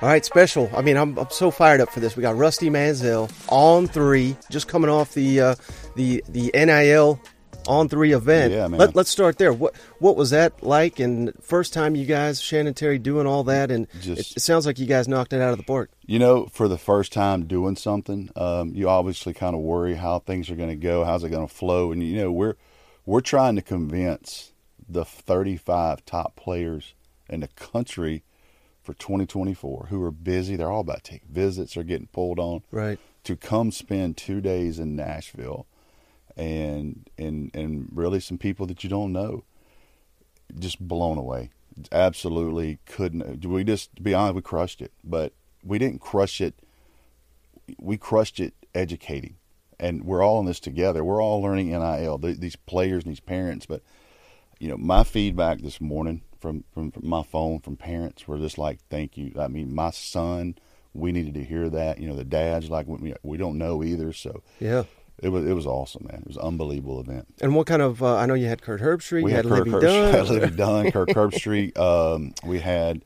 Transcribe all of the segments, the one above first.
All right, special. I mean, I'm, I'm so fired up for this. We got Rusty Mansell on three, just coming off the uh, the the NIL on three event. Yeah, man. Let, us start there. What what was that like? And first time you guys, Shannon Terry, doing all that, and Just- it, it sounds like you guys knocked it out of the park. You know, for the first time doing something, um, you obviously kind of worry how things are going to go, how's it going to flow, and you know we're we're trying to convince the 35 top players in the country for 2024 who are busy. They're all about to take visits, they're getting pulled on Right. to come spend two days in Nashville, and and and really some people that you don't know, just blown away. Absolutely couldn't. We just to be honest, we crushed it, but we didn't crush it. We crushed it educating, and we're all in this together. We're all learning NIL. th- These players and these parents, but you know, my feedback this morning from, from, from my phone from parents were just like, "Thank you." I mean, my son, we needed to hear that. You know, the dads like we, we don't know either, so Yeah. it was it was awesome, man. It was an unbelievable event. And what kind of? Uh, I know you had Kirk Herbstreit. We you had, had, Kirk Livvy Herb- Dunne. had Livvy Dunne, Kirk Herbstreit. Um, we had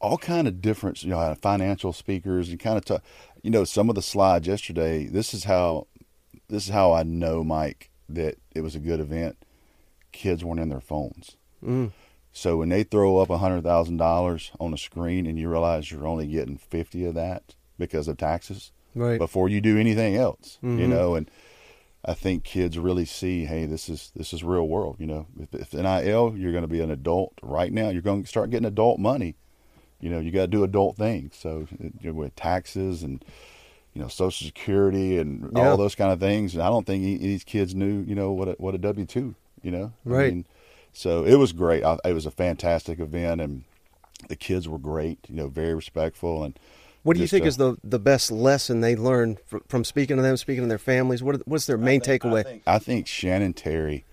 all kind of different, you know, financial speakers and kind of, ta- you know, some of the slides yesterday. This is how, this is how I know, Mike, that it was a good event. Kids weren't in their phones. Mm. So when they throw up a hundred thousand dollars on a screen and you realize you're only getting fifty of that because of taxes Right. before you do anything else, you Mhm. know, and I think kids really see, hey, this is this is real world, you know. If, if NIL, you're going to be an adult right now. You're going to start getting adult money. You know, you got to do adult things. So you know, with taxes and you know Social Security and Yeah. all those kind of things, and I don't think these kids knew, you know, what a, what a W two, you know, I Right. mean, so it was great. I, it was a fantastic event, and the kids were great. You know, very respectful and. What do you think uh, is the the best lesson they learned fr- from speaking to them, speaking to their families? What what's their main takeaway? I think Shannon Terry,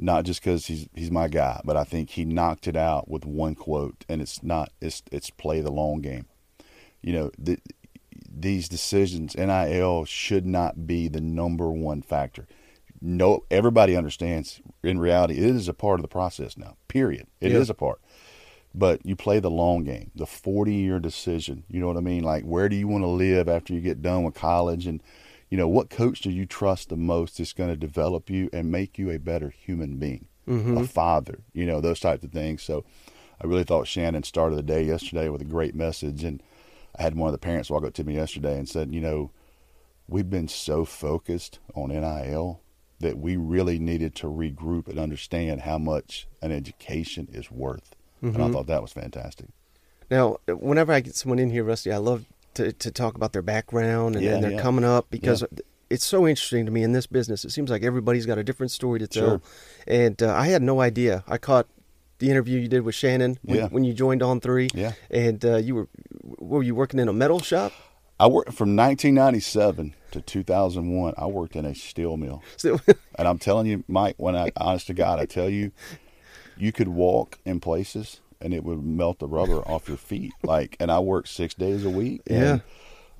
not just because he's he's my guy, but I think he knocked it out with one quote, and it's not it's it's play the long game. You know, th- these decisions, NIL should not be the number one factor. No, everybody understands. In reality, it is a part of the process now. Period. It is Yeah. a part. But you play the long game, the 40 year decision. You know what I mean? Like, where do you want to live after you get done with college? And, you know, what coach do you trust the most that's going to develop you and make you a better human being, Mm-hmm. a father, you know, those types of things. So I really thought Shannon started the day yesterday with a great message. And I had one of the parents walk up to me yesterday and said, you know, we've been so focused on NIL that we really needed to regroup and understand how much an education is worth. And Mm-hmm. I thought that was fantastic. Now, whenever I get someone in here, Rusty, I love to, to talk about their background and, Yeah, and their yeah. coming up because it's so interesting to me in this business. It seems like everybody's got a different story to tell. Sure. And uh, I had no idea. I caught the interview you did with Shannon when, Yeah. when you joined On Three. Yeah. And uh, you were were you working in a metal shop? I worked from 1997 to 2001. I worked in a steel mill, So, and I'm telling you, Mike, when I honest to God, I tell you, you could walk in places and it would melt the rubber off your feet. Like, and I worked six days a week. and,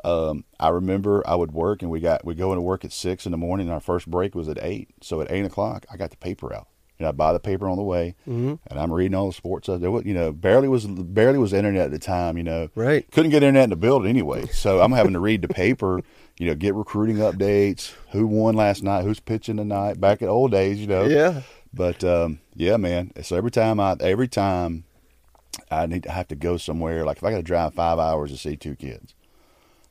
um, I remember I would work, and we got we go into work at six in the morning. And our first break was at eight. So at eight o'clock, I got the paper out. And I buy the paper on the way, Mm-hmm. and I'm reading all the sports. There was, you know, barely was barely was internet at the time. You know, Right. Couldn't get internet in the building anyway. So I'm having to read the paper. You know, get recruiting updates. Who won last night? Who's pitching tonight? Back in old days, you know. yeah. But um, yeah, man. So every time I every time I need to have to go somewhere, like if I got to drive five hours to see two kids,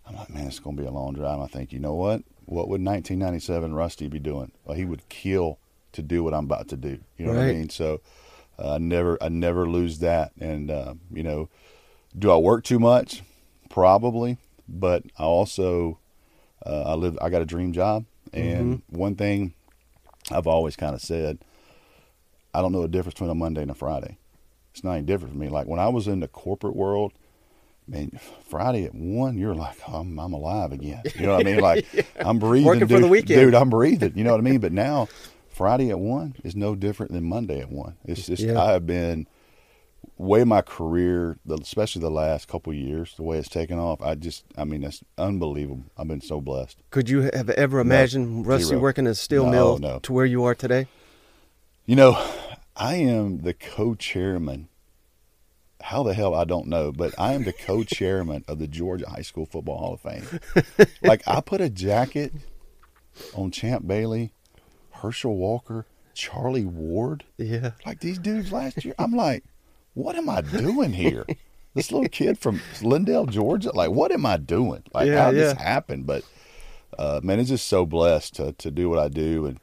I'm like, man, it's going to be a long drive. I think, you know what? What would 1997 Rusty be doing? Well, he would kill to do what I'm about to do. You know what I mean? So uh, I never, I never lose that. And uh, you know, do I work too much? Probably, but I also, uh, I live. I got a dream job, and one thing I've always kind of said, I don't know the difference between a Monday and a Friday. It's not any different for me. Like when I was in the corporate world, man, Friday at one, you're like, oh, I'm, I'm alive again. You know what I mean? Like I'm breathing, Working for the weekend. dude. I'm breathing. You know what I mean? But now, Friday at one is no different than Monday at one. It's just Yeah. I have been way my career, especially the last couple of years, the way it's taken off. I just, I mean, that's unbelievable. I've been so blessed. Could you have ever imagined Rusty zero. working at a steel No, mill no. to where you are today? You know, I am the co-chairman. How the hell I don't know, but I am the co-chairman of the Georgia High School Football Hall of Fame. like I put a jacket on Champ Bailey, Herschel Walker, Charlie Ward. Yeah. Like these dudes last year. I'm like, what am I doing here? this little kid from Lindale, Georgia. Like, what am I doing? Like, Yeah, how did this happened? But uh, man, it's just so blessed to to do what I do, and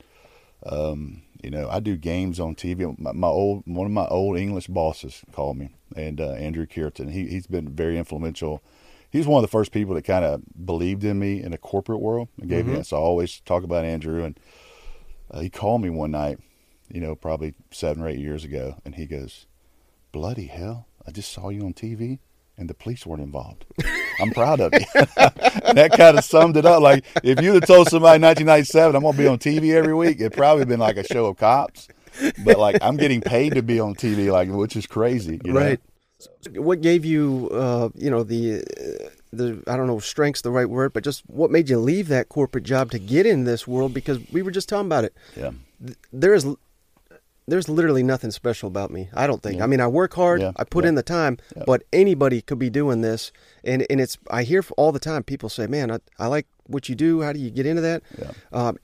um, you know, I do games on TV. My, my old one of my old English bosses called me, and uh, Andrew Kierton. He he's been very influential. He's one of the first people that kind of believed in me in the corporate world and gave me that. So I always talk about Andrew, and uh, he called me one night, you know, probably seven or eight years ago, and he goes, "Bloody hell! I just saw you on TV." And the police weren't involved. I'm proud of you. that kind of summed it up. Like if you'd have told somebody in 1997 I'm gonna be on TV every week, it'd probably been like a show of cops. But like I'm getting paid to be on TV, like which is crazy. You know? Right. What gave you, uh, you know, the uh, the I don't know, strength's the right word, but just what made you leave that corporate job to get in this world? Because we were just talking about it. Yeah. There is, there's literally nothing special about me. I don't think. I mean, I work hard. Yeah, I put yeah. in the time, Yeah. but anybody could be doing this. And and it's I hear all the time people say, "Man, I, I like what you do. How do you get into that?" Yeah. Um,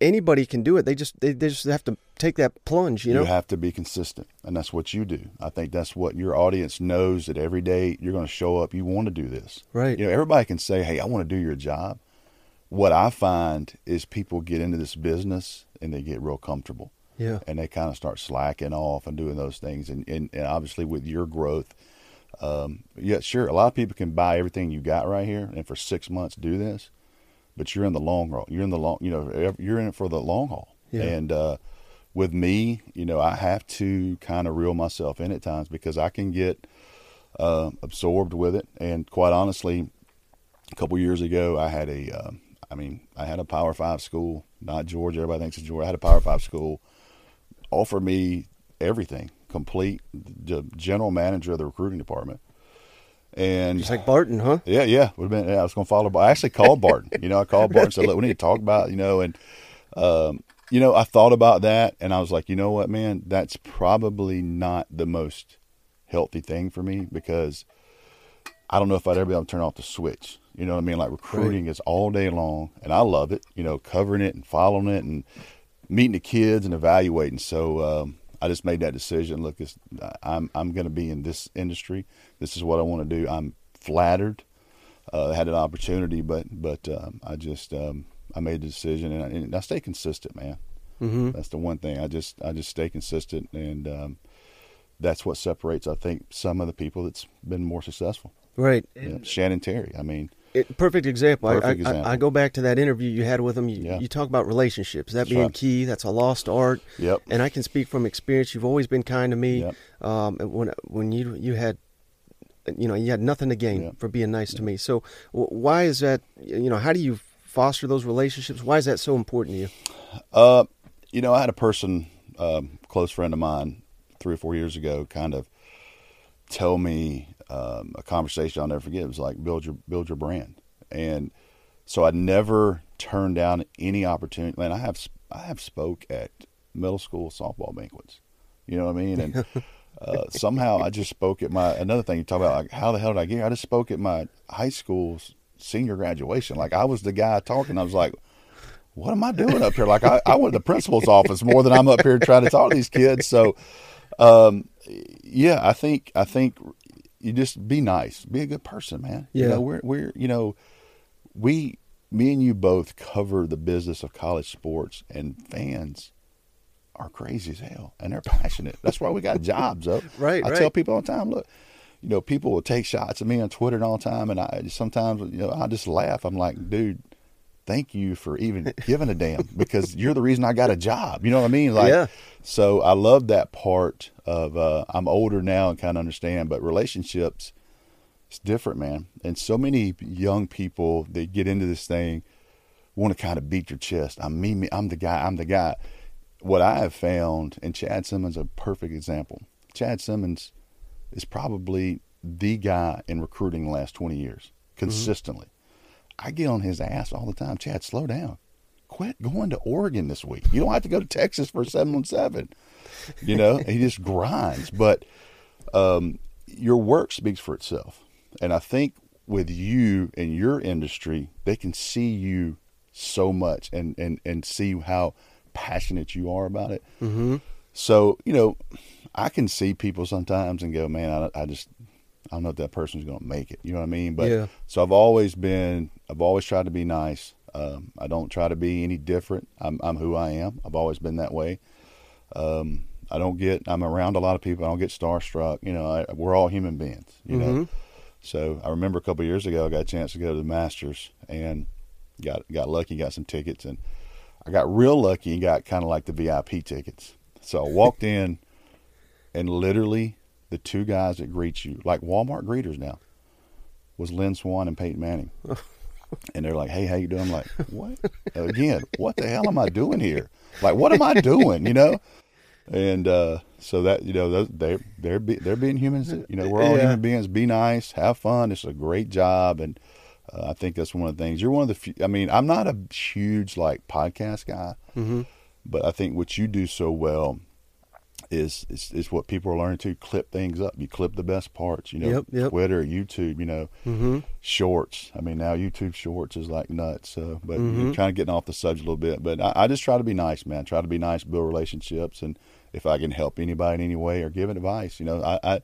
anybody can do it. They just they, they just have to take that plunge. You know. You have to be consistent, and that's what you do. I think that's what your audience knows that every day you're going to show up. You want to do this, Right. You know, everybody can say, "Hey, I want to do your job." What I find is people get into this business and they get real comfortable, yeah. and they kind of start slacking off and doing those things. And and, and obviously with your growth, um, yeah, sure, a lot of people can buy everything you got right here, and for six months do this, but you're in the long run. You're in the long, you know, you're in it for the long haul. Yeah. And uh, with me, you know, I have to kind of reel myself in at times because I can get uh, absorbed with it. And quite honestly, a couple years ago, I had a, um, I mean, I had a Power Five school, not Georgia. Everybody thinks it's Georgia. I had a Power Five school offer me everything, complete the general manager of the recruiting department. And Just like Barton, huh? yeah, yeah, would have been. Yeah, I was going to follow. Bar- I actually called Barton. You know, I called Barton and said, "Look, we need to talk about." You know, and um, you know, I thought about that, and I was like, you know what, man, that's probably not the most healthy thing for me because I don't know if I'd ever be able to turn off the switch. You know what I mean? Like recruiting is all day long, and I love it. You know, covering it and following it and meeting the kids and evaluating. So um, I just made that decision. Look, I'm I'm going to be in this industry. This is what I want to do. I'm flattered. Uh, had an opportunity, but but um, I just um, I made the decision, and I, and I stay consistent, man. Mm-hmm. That's the one thing. I just I just stay consistent, and um, that's what separates. I think some of the people that's been more successful. Right. Know, Shannon Terry. I mean, It, perfect example. I- Perfect I, example. I, I go back to that interview you had with him. You, Yeah. you talk about relationships, that That's being right. key. That's a lost art. Yep. And I can speak from experience. You've always been kind to me. Yep. Um, when when you you had, you know, you had nothing to gain for being nice to me. So w- why is that? You know, how do you foster those relationships? Why is that so important to you? Uh, you know, I had a person, um, close friend of mine, three or four years ago, kind of tell me um, a conversation I'll never forget. It was like build your build your brand, and so I never turned down any opportunity. Man, I have I have spoke at middle school softball banquets. You know what I mean? And uh, somehow I just spoke at my another thing you talk about like how the hell did I get here? I just spoke at my high school's senior graduation. Like I was the guy talking. I was like, what am I doing up here? Like I, I went to the principal's office more than I'm up here trying to talk to these kids. So, um, yeah, I think I think you just be nice, be a good person, man. You Yeah. know, we're we're you know, we me and you both cover the business of college sports, and fans are crazy as hell, and they're passionate. That's why we got jobs up. Right, I right. tell people all the time, look. You know, people will take shots at me on Twitter and all the time, and I sometimes, you know, I just laugh. I'm like, dude, thank you for even giving a damn because you're the reason I got a job. You know what I mean? Like, Yeah. so I love that part of. Uh, I'm older now and kind of understand, but relationships, it's different, man. And so many young people that get into this thing want to kind of beat your chest. I'm me, me. I'm the guy. I'm the guy. What I have found, and Chad Simmons is a perfect example. Chad Simmons is probably the guy in recruiting the last 20 years consistently. I get on his ass all the time. Chad, slow down. quit going to Oregon this week. You don't have to go to Texas for seven on seven. You know, he just grinds. But um, your work speaks for itself, and I think with you and your industry, they can see you so much and and and see how passionate you are about it. Mm-hmm. So you know, I can see people sometimes and go, man, I, I just I don't know if that person's going to make it. You know what I mean? But Yeah. so I've always been, I've always tried to be nice. Um, I don't try to be any different. I'm, I'm who I am. I've always been that way. Um, I don't get, I'm around a lot of people. I don't get starstruck. You know, I, we're all human beings, you know? Mhm. So I remember a couple of years ago, I got a chance to go to the Masters and got, got lucky, got some tickets and I got real lucky and got kind of like the VIP tickets. So I walked in and literally the two guys that greet you, like Walmart greeters now, was Lynn Swann and Peyton Manning. and they're like, "Hey, how you doing?" I'm like, "What?" Again, what the hell am I doing here? Like, what am I doing? You know? And uh, so that you know, those- they they're be, they're being humans. You know, we're all Yeah. human beings. Be nice, have fun. It's a great job, and uh, I think that's one of the things. You're one of the few. I mean, I'm not a huge like podcast guy, Mm-hmm. but I think what you do so well is is, is what people are learning to clip things up. You clip the best parts. You know, Yep, yep. Twitter, YouTube. You know, Mm-hmm. shorts. I mean, now YouTube shorts is like nuts. So, but Mhm. you're kind of getting off the subject a little bit. But I, I just try to be nice, man. Try to be nice, build relationships, and if I can help anybody in any way or give advice, you know, I, I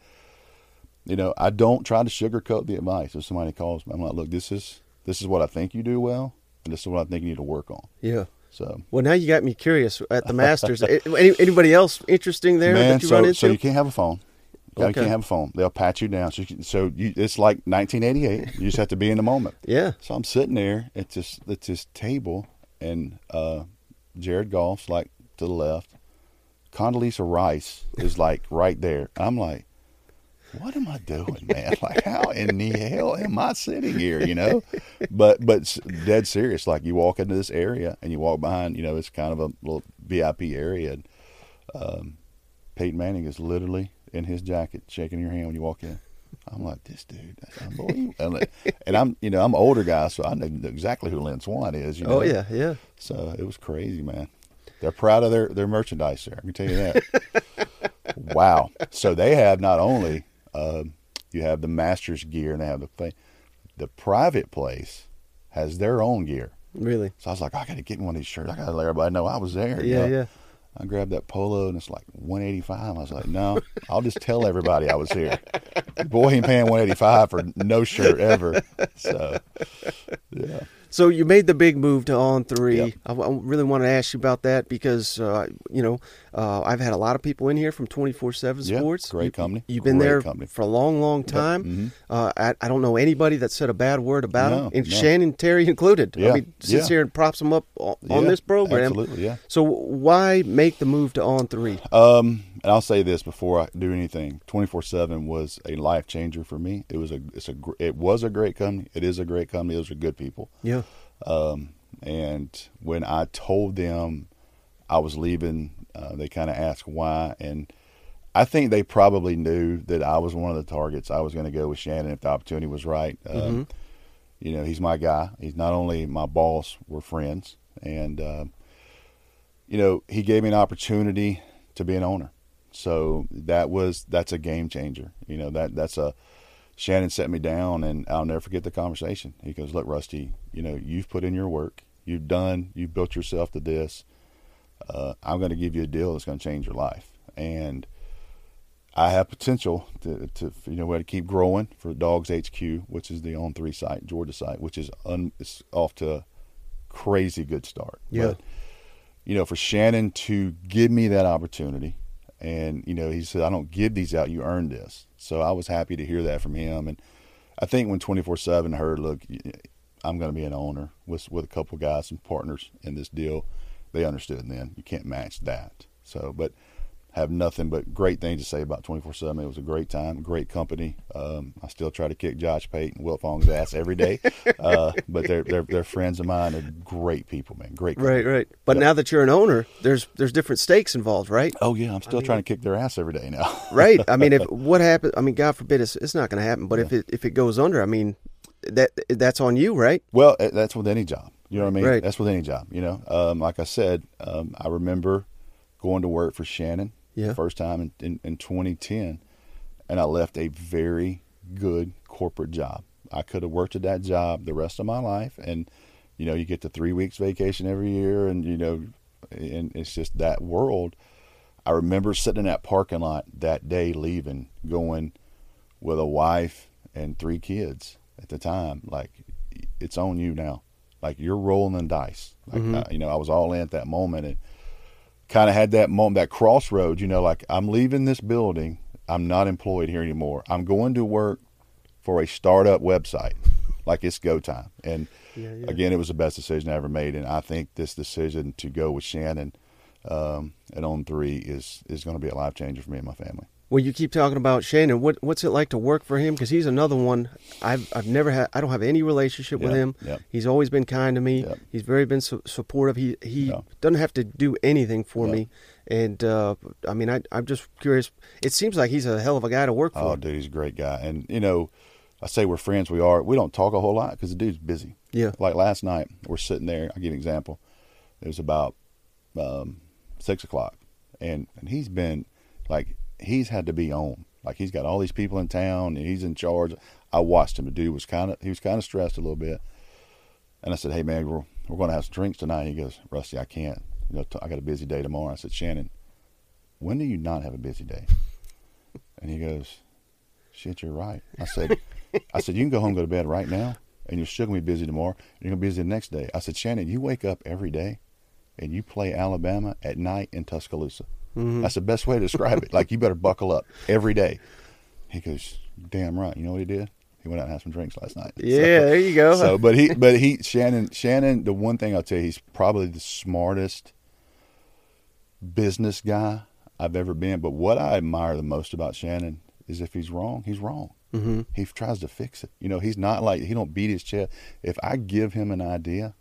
you know, I don't try to sugarcoat the advice. If somebody calls me, I'm like, look, this is this is what I think you do well, and this is what I think you need to work on. Yeah. So, Well, now you got me curious at the Masters. Any, anybody else interesting there man, that you so run into? so you can't have a phone. You Okay. can't have a phone. They'll pat you down. So, you so you, it's like 1988. You just have to be in the moment. yeah. So I'm sitting there at this at this table, and uh, Jared Goff's like to the left. Condoleezza Rice is like right there. I'm like, what am I doing, man? Like, how in the hell am I sitting here? You know, but but dead serious. Like, you walk into this area and you walk behind. You know, it's kind of a little VIP area. And um, Peyton Manning is literally in his jacket, shaking your hand when you walk in. I'm like, this dude, that's unbelievable. And, I'm, you know, I'm an older guy, so I know exactly who Lynn Swann is. You know? Oh yeah, yeah. So it was crazy, man. They're proud of their, their merchandise there. I can tell you that. wow. So they have not only um, you have the Masters gear and they have the thing, the private place has their own gear. Really. So I was like, I got to get one of these shirts. I got to let everybody know I was there. you Yeah, know? yeah. I grabbed that polo and it's like 185. I was like, no, I'll just tell everybody I was here. Boy ain't paying 185 for no shirt ever. So, yeah. So you made the big move to On Three. Yep. I, I really want to ask you about that because uh, you know uh, I've had a lot of people in here from Twenty Four Seven Yeah, Sports. great You- company. You've been Great there company. for a long, long time. mhm. Uh, I, I don't know anybody that said a bad word about No, them, and no. Shannon Terry included. I mean, sits yeah. here and props them up on, on Yeah, this program. Absolutely, yeah. So why make the move to On Three? Um, and I'll say this before I do anything: twenty four seven was a life changer for me. It was a it's a it was a great company. It is a great company. Those are good people. Yeah. Um, and when I told them I was leaving, uh, they kind of asked why, and I think they probably knew that I was one of the targets. I was going to go with Shannon if the opportunity was right. Um, You know, he's my guy. He's not only my boss; we're friends, and um, you know, he gave me an opportunity to be an owner. So that was that's a game changer. You know that that's a Shannon set me down, and I'll never forget the conversation. He goes, "Look, Rusty, you know you've put in your work. You've done. You've built yourself to this. Uh, I'm going to give you a deal that's going to change your life, and I have potential to, to you know, to keep growing for Dawgs HQ, which is the on three site, Georgia site, which is un, it's off to a crazy good start. Yeah. But, you know, for Shannon to give me that opportunity, and you know, he said, "I don't give these out. You earned this." So I was happy to hear that from him, and I think when twenty four seven heard, "Look, I'm going to be an owner with with a couple guys, and partners in this deal," they understood. Then you can't match that. So, but have nothing but great things to say about 24 7. It was a great time, great company. Um, I still try to kick Josh Payton, Will Fong's ass every day. Uh, but they're, they're, they're friends of mine. They're great people, man. Great. company. Right, right. But Yep. now that you're an owner, there's there's different stakes involved, right? Oh, yeah. I'm still trying to kick their ass every day now. right. I mean, if what happens, I mean, God forbid, it's, it's not going to happen. But if it if it goes under, I mean, that that's on you, right? well, that's with any job. You know what I mean? Right. That's with any job. You know, um, like I said, um, I remember going to work for Shannon Yeah. the first time in, in, in 2010, and I left a very good corporate job. I could have worked at that job the rest of my life, and you know, you get the three weeks vacation every year, and you know, and it's just that world. I remember sitting in that parking lot that day, leaving, going with a wife and three kids at the time. Like, it's on you now. Like you're rolling the dice. Like Mhm. uh, you know, I was all in at that moment, and kind of had that moment, that crossroads. You know, like I'm leaving this building. I'm not employed here anymore. I'm going to work for a startup website. Like it's go time. And Yeah, yeah. again, it was the best decision I ever made. And I think this decision to go with Shannon um, at on three is is going to be a life changer for me and my family. Well, you keep talking about Shannon. What what's it like to work for him? Because he's another one. I've I've never had. I don't have any relationship with Yeah, him. yeah. He's always been kind to me. Yeah. He's very been su- supportive. He he doesn't have to do anything for me. And uh, I mean, I I'm just curious. It seems like he's a hell of a guy to work for. Oh, dude, he's a great guy. And you know, I say we're friends. We are. We don't talk a whole lot because the dude's busy. Yeah. Like last night, we're sitting there. I'll give you an example. It was about um, six o'clock, and and he's been like he's had to be on. Like he's got all these people in town, and he's in charge. I watched him. The dude was kind of he was kind of stressed a little bit, and I said, "Hey man, we're we're going to have some drinks tonight." He goes, "Rusty, I can't. You know, t- I got a busy day tomorrow." I said, "Shannon, when do you not have a busy day?" And he goes, "Shit, you're right." I said, "I said you can go home, and go to bed right now, and you're still gonna be busy tomorrow. You're gonna be busy the next day." I said, "Shannon, you wake up every day, and you play Alabama at night in Tuscaloosa. Mhm. That's the best way to describe it. Like you better buckle up every day." He goes, "Damn right." You know what he did? He went out and had some drinks last night. Yeah, So- there you go. so, but he, but he, Shannon, Shannon. The one thing I'll tell you, he's probably the smartest business guy I've ever been. But what I admire the most about Shannon is if he's wrong, he's wrong. hmm He tries to fix it. You know, he's not like he don't beat his chest. If I give him an idea,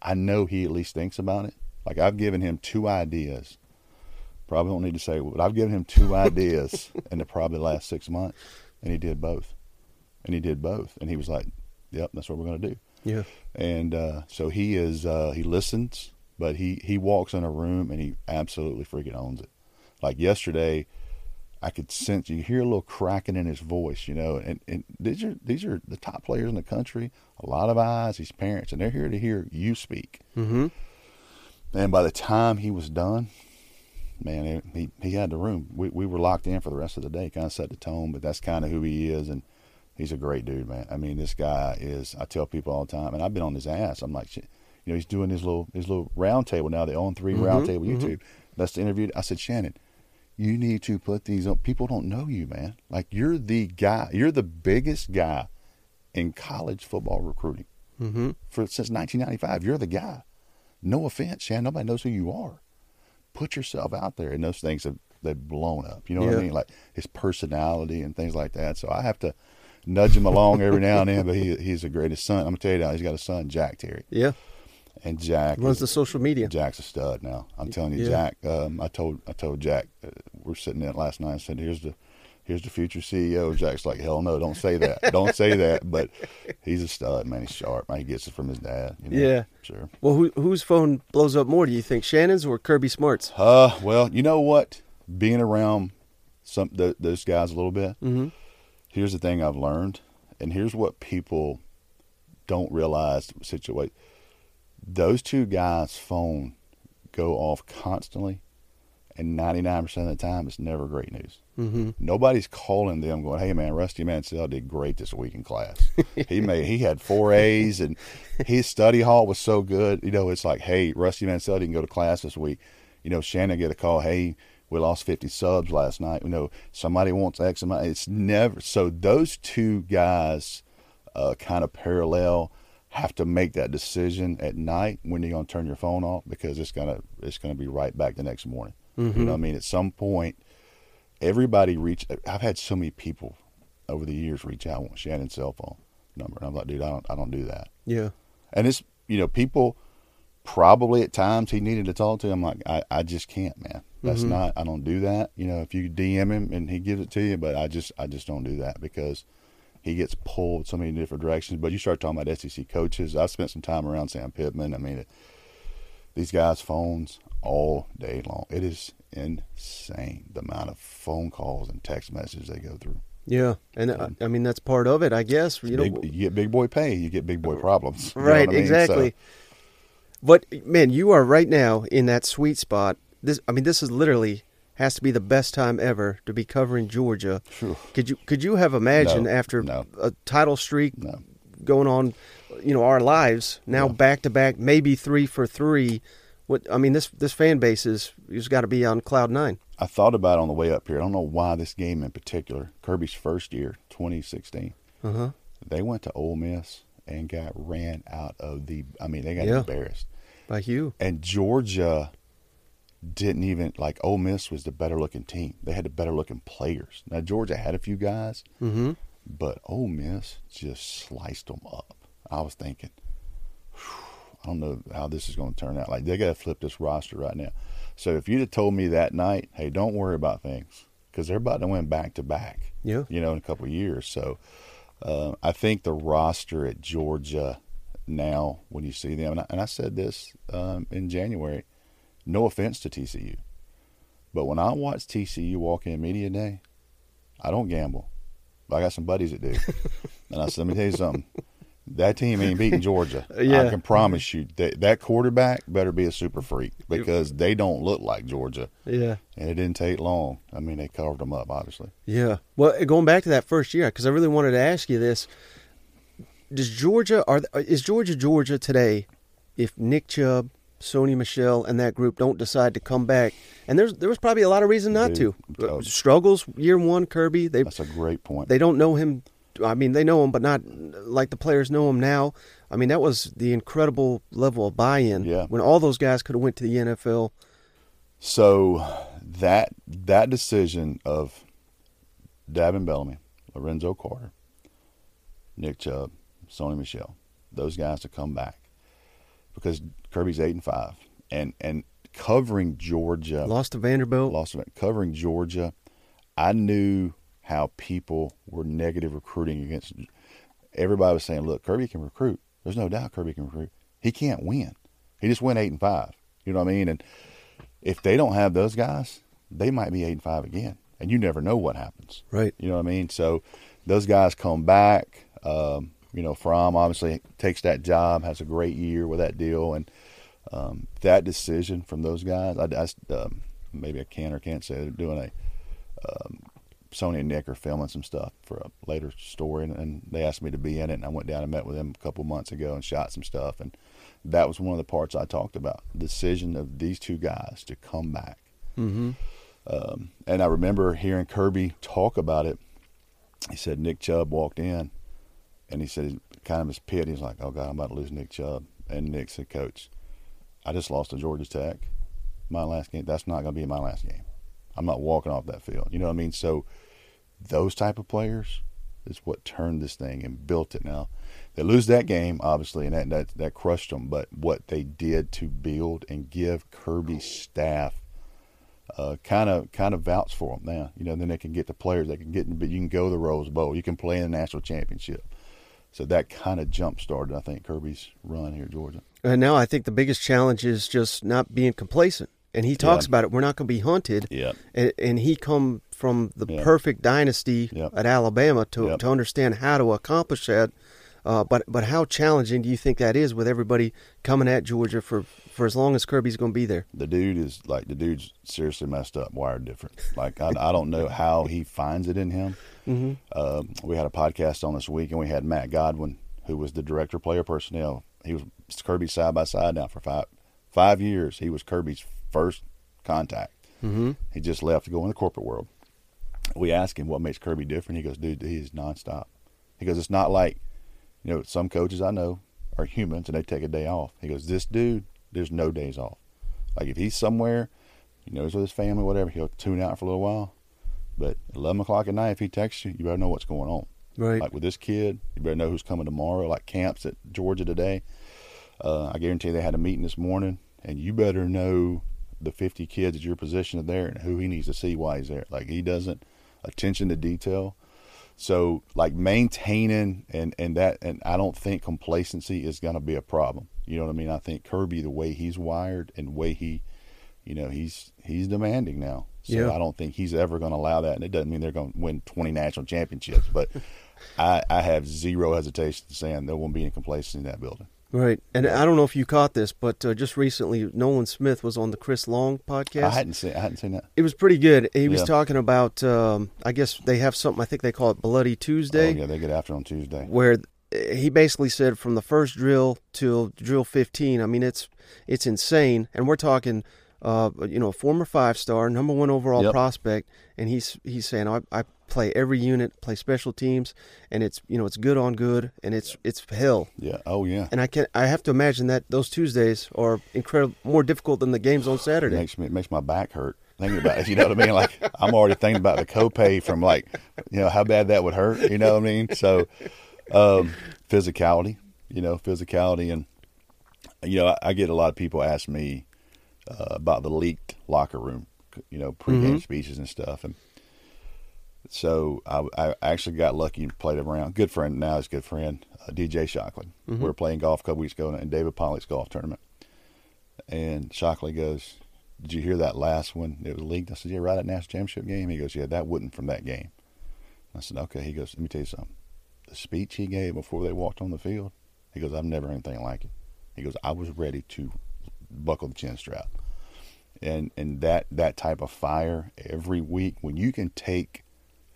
I know he at least thinks about it. Like I've given him two ideas. Probably don't need to say, but I've given him two ideas in the probably last six months, and he did both. And he did both, and he was like, "Yep, that's what we're going to do." Yeah. and uh, so he is uh, he listens but he he walks in a room and he absolutely freaking owns it like yesterday i could sense you hear a little cracking in his voice you know and, and these are these are the top players in the country a lot of eyes these parents and they're here to hear you speak hmm and by the time he was done man it, he, he had the room we, we were locked in for the rest of the day kind of set the tone but that's kind of who he is and he's a great dude man i mean this guy is i tell people all the time and i've been on his ass i'm like you know he's doing his little his little round table now the on 3 round Mhm, table mhm. youtube that's the interview i said shannon you need to put these on people don't know you man like you're the guy you're the biggest guy in college football recruiting hmm for since 1995. You're the guy. No offense, Shannon. Nobody knows who you are. Put yourself out there, and those things have they've blown up. You know what I mean? Like his personality and things like that. So I have to nudge him along every now and then. But he he's the greatest son. I'm gonna tell you now. He's got a son, Jack Terry, Yeah. and Jack Runs is- the social media. Jack's a stud now. I'm telling you, Yeah. Jack. Um, I told I told Jack uh, we're sitting there last night. and said, "Here's the here's the future CEO." Jack's like, "Hell no, don't say that. don't say that." But he's a stud, man. He's sharp. Man. He gets it from his dad. You know? Yeah. sure. Well, who, whose phone blows up more? Do you think Shannon's or Kirby Smart's? Uh, well, you know what? Being around some th- those guys a little bit. hmm Here's the thing I've learned, and here's what people don't realize. Situation. Those two guys' phone go off constantly, and 99% of the time, it's never great news. Hmm Nobody's calling them going, "Hey man, Rusty Mansell did great this week in class. he made he had four A's and his study hall was so good. You know, it's like, hey, Rusty Mansell didn't go to class this week. You know, Shannon get a call, hey, we lost fifty subs last night. You know, somebody wants X amount. It's never so. Those two guys uh, kind of parallel. Have to make that decision at night when you're gonna turn your phone off because it's gonna it's gonna be right back the next morning. You know what I mean? At some point, everybody reach. I've had so many people over the years reach out want Shannon's cell phone number, and I'm like, dude, I don't, I don't do that. Yeah. And it's, you know, people probably at times he needed to talk to. I'm like, I, I just can't, man. That's Mhm. not. I don't do that. You know, if you DM him and he gives it to you, but I just, I just don't do that because he gets pulled so many different directions. But you start talking about SEC coaches. I've spent some time around Sam Pittman. I mean, it, these guys' phones all day long. It is insane the amount of phone calls and text messages they go through. Yeah, and uh, I mean that's part of it, I guess. You know, you get big boy pay, you get big boy problems. Right? I mean? Exactly. So, But man, you are right now in that sweet spot. This, I mean, this is literally has to be the best time ever to be covering Georgia. Could you could you have imagined No, after no. a title streak no. going on, you know, our lives now back to back, maybe three for three. What I mean, this this fan base is has got to be on cloud nine. I thought about it on the way up here. I don't know why this game in particular, Kirby's first year, 2016, Uh huh. they went to Ole Miss and got ran out of the. I mean, they got Yeah. embarrassed. By Hugh. And Georgia didn't even like Ole Miss was the better looking team. They had the better looking players. Now Georgia had a few guys, Mm-hmm. but Ole Miss just sliced them up. I was thinking, "Whew, I don't know how this is going to turn out. Like they got to flip this roster right now. So if you'd have told me that night, hey, don't worry about things because they're about to win back to back. Yeah. You know, in a couple of years. So uh, I think the roster at Georgia now, when you see them, and I, and I said this um, in January, no offense to TCU, but when I watch TCU walk in media day, I don't gamble. But I got some buddies that do, and I said, let me tell you something. That team ain't beating Georgia. Yeah. I can promise you that that quarterback better be a super freak because they don't look like Georgia, Yeah. and it didn't take long. I mean, they covered them up, obviously. Yeah. Well, going back to that first year, because I really wanted to ask you this: Does Georgia are is Georgia Georgia today? If Nick Chubb, Sony Michel, and that group don't decide to come back, and there's there was probably a lot of reason not Dude, to. uh, Struggles year one, Kirby. They That's a great point. they don't know him. I mean, they know him, but not like the players know him now. I mean, that was the incredible level of buy-in Yeah. when all those guys could have went to the NFL. So that that decision of Davin Bellamy, Lorenzo Carter, Nick Chubb, Sony Michel, those guys to come back because Kirby's eight and five, and and covering Georgia, Lost to Vanderbilt. lost it, covering Georgia, I knew how people were negative recruiting against. Everybody was saying, "Look, Kirby can recruit. There's no doubt Kirby can recruit. He can't win. He just went eight and five. You know what I mean? And if they don't have those guys, they might be eight and five again, and you never know what happens. Right. You know what I mean? So those guys come back. Um, you know, Fromm obviously takes that job, has a great year with that deal, and um, that decision from those guys. I, I um, maybe I can or can't say they're doing a. Sony and Nick are filming some stuff for a later story, and, and they asked me to be in it, and I went down and met with them a couple months ago and shot some stuff, and that was one of the parts I talked about: the decision of these two guys to come back. Mm-hmm. Um, and I remember hearing Kirby talk about it. He said Nick Chubb walked in, and he said kind of his pit. He's like, "Oh God, I'm about to lose Nick Chubb." And Nick said, "Coach, I just lost to Georgia Tech. My last game. That's not going to be my last game. I'm not walking off that field. You know what I mean? So those type of players is what turned this thing and built it. Now they lose that game, obviously, and that that, that crushed them. But what they did to build and give Kirby's staff kind of kind of vouch for them now. You know, then they can get the players. They can get, but you can go the Rose Bowl. You can play in the national championship. So that kind of jump started, I think, Kirby's run here at Georgia. And now I think the biggest challenge is just not being complacent. And he talks Yeah. about it. We're not going to be hunted. Yeah. And, and he come from the Yeah. perfect dynasty Yep. at Alabama to, to understand how to accomplish that. Uh, but but how challenging do you think that is with everybody coming at Georgia for, for as long as Kirby's going to be there? The dude is like the dude's seriously messed up, wired different. Like I, I don't know how he finds it in him. Mm-hmm. Um, we had a podcast on this week, and we had Matt Godwin, who was the director of player personnel. He was Kirby's side by side now for five five years. He was Kirby's first contact. Mm-hmm. He just left to go in the corporate world. We asked him what makes Kirby different. He goes, dude, he's nonstop. He goes, it's not like, you know, some coaches I know are humans and they take a day off. He goes, this dude, there's no days off. Like if he's somewhere, he knows with his family, whatever, he'll tune out for a little while. But 11 o'clock at night, if he texts you, you better know what's going on. Right. Like with this kid, you better know who's coming tomorrow. Like camps at Georgia today, uh, I guarantee they had a meeting this morning, and you better know the 50 kids at your position are there and who he needs to see why he's there. Like he doesn't attention to detail. So like maintaining and and that and I don't think complacency is going to be a problem. You know what I mean? I think Kirby the way he's wired and the way he, you know, he's he's demanding now. So Yeah. I don't think he's ever going to allow that. And it doesn't mean they're going to win 20 national championships, but I, I have zero hesitation saying there won't be any complacency in that building. Right. And I don't know if you caught this, but uh, just recently, Nolan Smith was on the Chris Long podcast. I hadn't seen I hadn't seen that. it was pretty good. He was talking about, um, I guess they have something, I think they call it Bloody Tuesday, Oh, yeah, they get after on Tuesday. where uh, he basically said from the first drill till drill 15, I mean, it's it's insane. And we're talking, uh, you know, a former five star, number one overall Yep. prospect. And he's he's saying, I, I play every unit, play special teams, and it's, you know, it's good on good, and it's it's hell. Yeah. Oh yeah. And I can I have to imagine that those Tuesdays are incredible, more difficult than the games on It Saturday. makes me it makes my back hurt thinking about it. You know what I mean? Like I'm already thinking about the copay from like you know how bad that would hurt. You know what I mean? So um, physicality, you know, physicality, and you know I, I get a lot of people ask me uh, about the leaked locker room, you know, pregame Mhm. speeches and stuff, and so I, I actually got lucky and played around. Good friend now, his good friend uh, DJ Shockley. We were playing golf a couple weeks ago in David Pollack's golf tournament, and Shockley goes, "Did you hear that last one? It was leaked." I said, "Yeah, right at national championship game." He goes, "Yeah, that wasn't from that game." I said, "Okay." He goes, "Let me tell you something. The speech he gave before they walked on the field, he goes, I've never heard anything like it. He goes, I was ready to buckle the chin strap." And and that that type of fire every week when you can take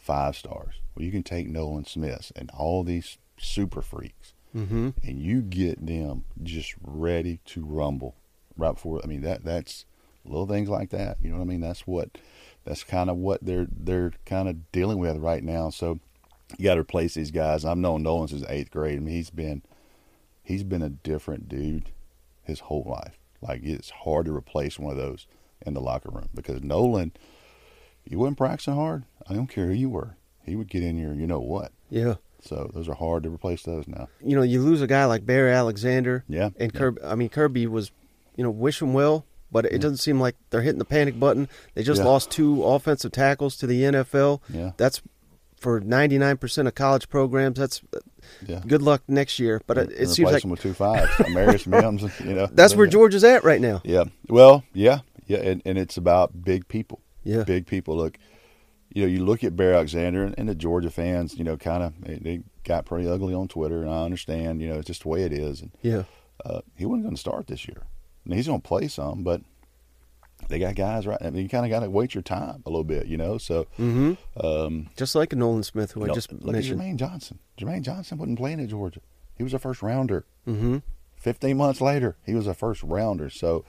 five stars, when you can take Nolan Smith and all these super freaks, Mm-hmm. and you get them just ready to rumble right before. I mean that that's little things like that. You know what I mean? That's what that's kind of what they're they're kind of dealing with right now. So you got to replace these guys. I've known Nolan since eighth grade. I mean he's been he's been a different dude his whole life. Like it's hard to replace one of those in the locker room because Nolan, you wasn't practicing hard. I don't care who you were. He would get in your, you know what. Yeah. So those are hard to replace those now. You know, you lose a guy like Bear Alexander. Yeah, And yeah. Kirby, I mean, Kirby was, you know, wish him well, but it mm. doesn't seem like they're hitting the panic button. They just Yeah. lost two offensive tackles to the NFL. Yeah. That's for 99% of college programs. That's uh, Yeah. good luck next year. But it, it seems like them with two fives, Marius Mims. You know, that's where Georgia's at right now. Yeah. Well, yeah, yeah, and, and it's about big people. Yeah. Big people. Look, you know, you look at Bear Alexander and, and the Georgia fans. You know, kind of they, they got pretty ugly on Twitter, and I understand. You know, it's just the way it is. And Yeah. uh, he wasn't going to start this year. And he's going to play some, but they got guys right. I mean, you kind of got to wait your time a little bit. You know, so Mm-hmm. um, Just like Nolan Smith, who you I just look mentioned. at Jermaine Johnson. Jermaine Johnson wasn't playing at Georgia. He was a first rounder. Mm-hmm. 15 months later, he was a first rounder. So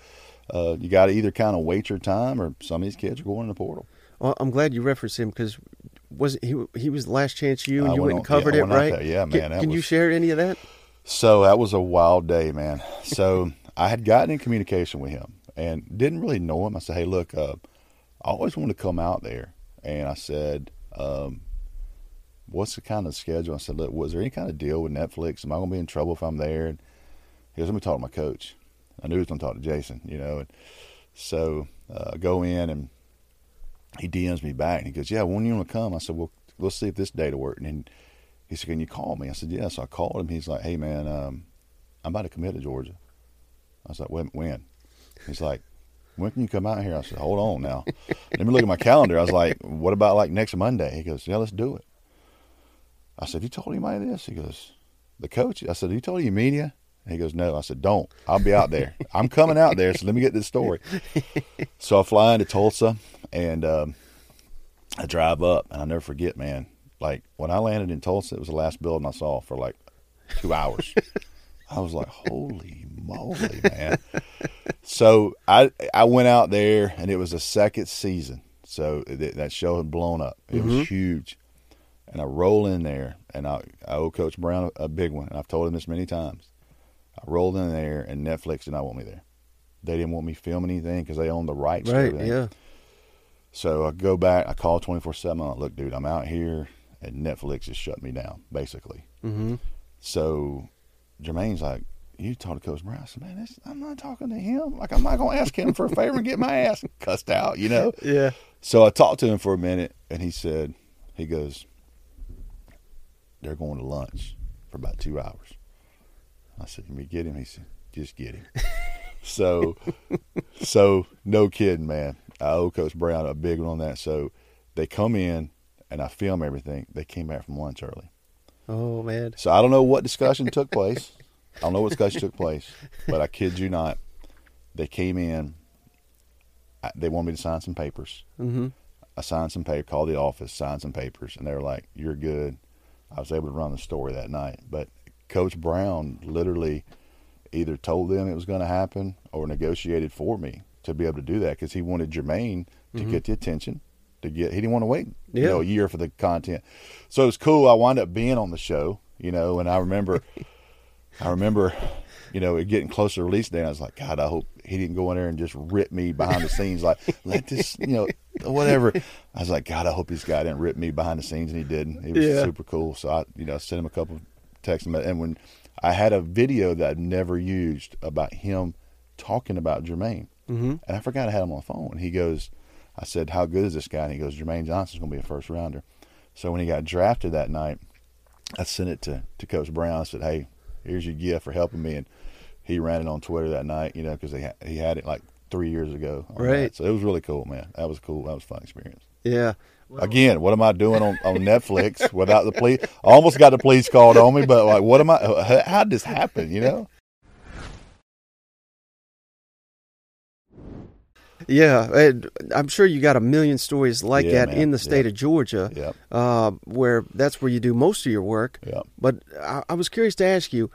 uh, you got to either kind of wait your time, or some of these kids are going in the portal. Well, I'm glad you referenced him because was he he was the Last Chance U and I you went went and covered yeah, it right. Yeah, Can- man, that Can, you share any of that? So that was a wild day, man. So I had gotten in communication with him and didn't really know him. I said, "Hey, look, uh, I always wanted to come out there," and I said, um, "What's the kind of schedule?" I said, "Look, was there any kind of deal with Netflix? Am I going to be in trouble if I'm there?" And he goes, "Let me talk to my coach." I knew he was going to talk to Jason, you know, and so uh, I go in and he DMs me back and he goes, "Yeah, when you want to come?" I said, "Well, let's see if this date will work." And he said, "Can you call me?" I said, "Yeah." So I called him. He's like, "Hey, man, um, I'm about to commit to Georgia." I was like, "When?" when? He's like, "When can you come out here?" I said, "Hold on now. Let me look at my calendar." I was like, "What about like next Monday?" He goes, "Yeah, let's do it." I said, "You told anybody this?" He goes, "The coach." I said, "You told your media?" And he goes, "No." I said, "Don't. I'll be out there. I'm coming out there. So let me get this story." so I fly into Tulsa and um, I drive up, and I never forget, man. Like when I landed in Tulsa, it was the last building I saw for like two hours. I was like, "Holy moly, man!" so I I went out there, and it was the second season. So th- that show had blown up. It was huge, and I roll in there, and I, I owe Coach Brown a, a big one. And I've told him this many times. I rolled in there, and Netflix did not want me there. They didn't want me filming anything because they own the rights. to Right. Yeah. So I go back. I call twenty four seven. I'm like, look, dude, I'm out here, and Netflix has shut me down, basically. Mm-hmm. So Jermaine's like, you talk to Coach Brown. I said, man, this, I'm not talking to him. Like, I'm not going to ask him for a favor and get my ass cussed out, you know? Yeah. So I talked to him for a minute, and he said, he goes, they're going to lunch for about two hours. I said, "You me get him?" He said, "Just get him." so, so no kidding, man. I owe Coach Brown a big one on that. So they come in and I film everything. They came back from lunch early. Oh man. So I don't know what discussion took place. I don't know what discussion took place, but I kid you not, they came in. I- They wanted me to sign some papers. Mm-hmm. I signed some paper, called the office, signed some papers, and they were like, "You're good." I was able to run the story that night, but Coach Brown literally either told them it was going to happen or negotiated for me to be able to do that because he wanted Jermaine to Mhm. get the attention. To get, he didn't want to wait, you know, a year for the content. So it was cool. I wound up being on the show, you know, and I remember, I remember, you know, it getting closer to release day. And I was like, God, I hope he didn't go in there and just rip me behind the scenes, like let this, you know, whatever. I was like, God, I hope this guy didn't rip me behind the scenes, and he didn't. He was Yeah. super cool. So I, you know, sent him a couple texts, and when I had a video that I'd never used about him talking about Jermaine, Mm-hmm. and I forgot I had him on the phone. He goes, I said, How good is this guy? And he goes, Jermaine Johnson's going to be a first rounder. So when he got drafted that night, I sent it to, to Coach Brown. I said, Hey, here's your gift for helping me. And he ran it on Twitter that night, you know, because ha- he had it like three years ago. Right. that. So it was really cool, man. That was cool. That was a fun experience. Yeah. Again, what am I doing on, on Netflix without the police? I almost got the police called on me, but like, what am I? How, did this happen? You know? Yeah, and I'm sure you got a million stories like Yeah, that man. in the state Yeah. of Georgia, Yep. uh, where that's where you do most of your work. But I, I was curious to ask you,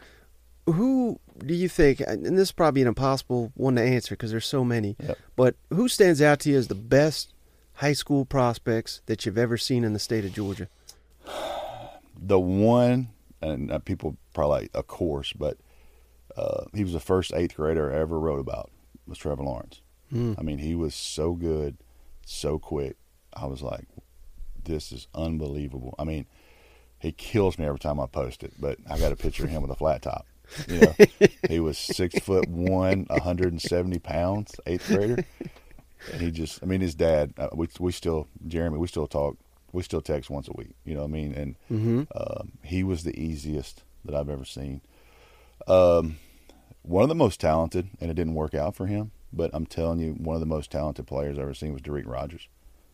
who do you think, and this is probably an impossible one to answer because there's so many, but who stands out to you as the best high school prospects that you've ever seen in the state of Georgia? the one, and uh, people probably of course, but uh, he was the first eighth grader I ever wrote about was Trevor Lawrence. Hmm. I mean, he was so good, so quick. I was like, this is unbelievable. I mean, he kills me every time I post it, but I got a picture of him with a flat top. You know, he was six foot one, 170 pounds, eighth grader. And he just, I mean, his dad, uh, we, we still, Jeremy, we still talk, we still text once a week. You know what I mean? And Mm-hmm. um, he was the easiest that I've ever seen. Um, one of the most talented, and it didn't work out for him. But I'm telling you, one of the most talented players I've ever seen was Da'Rick Rogers,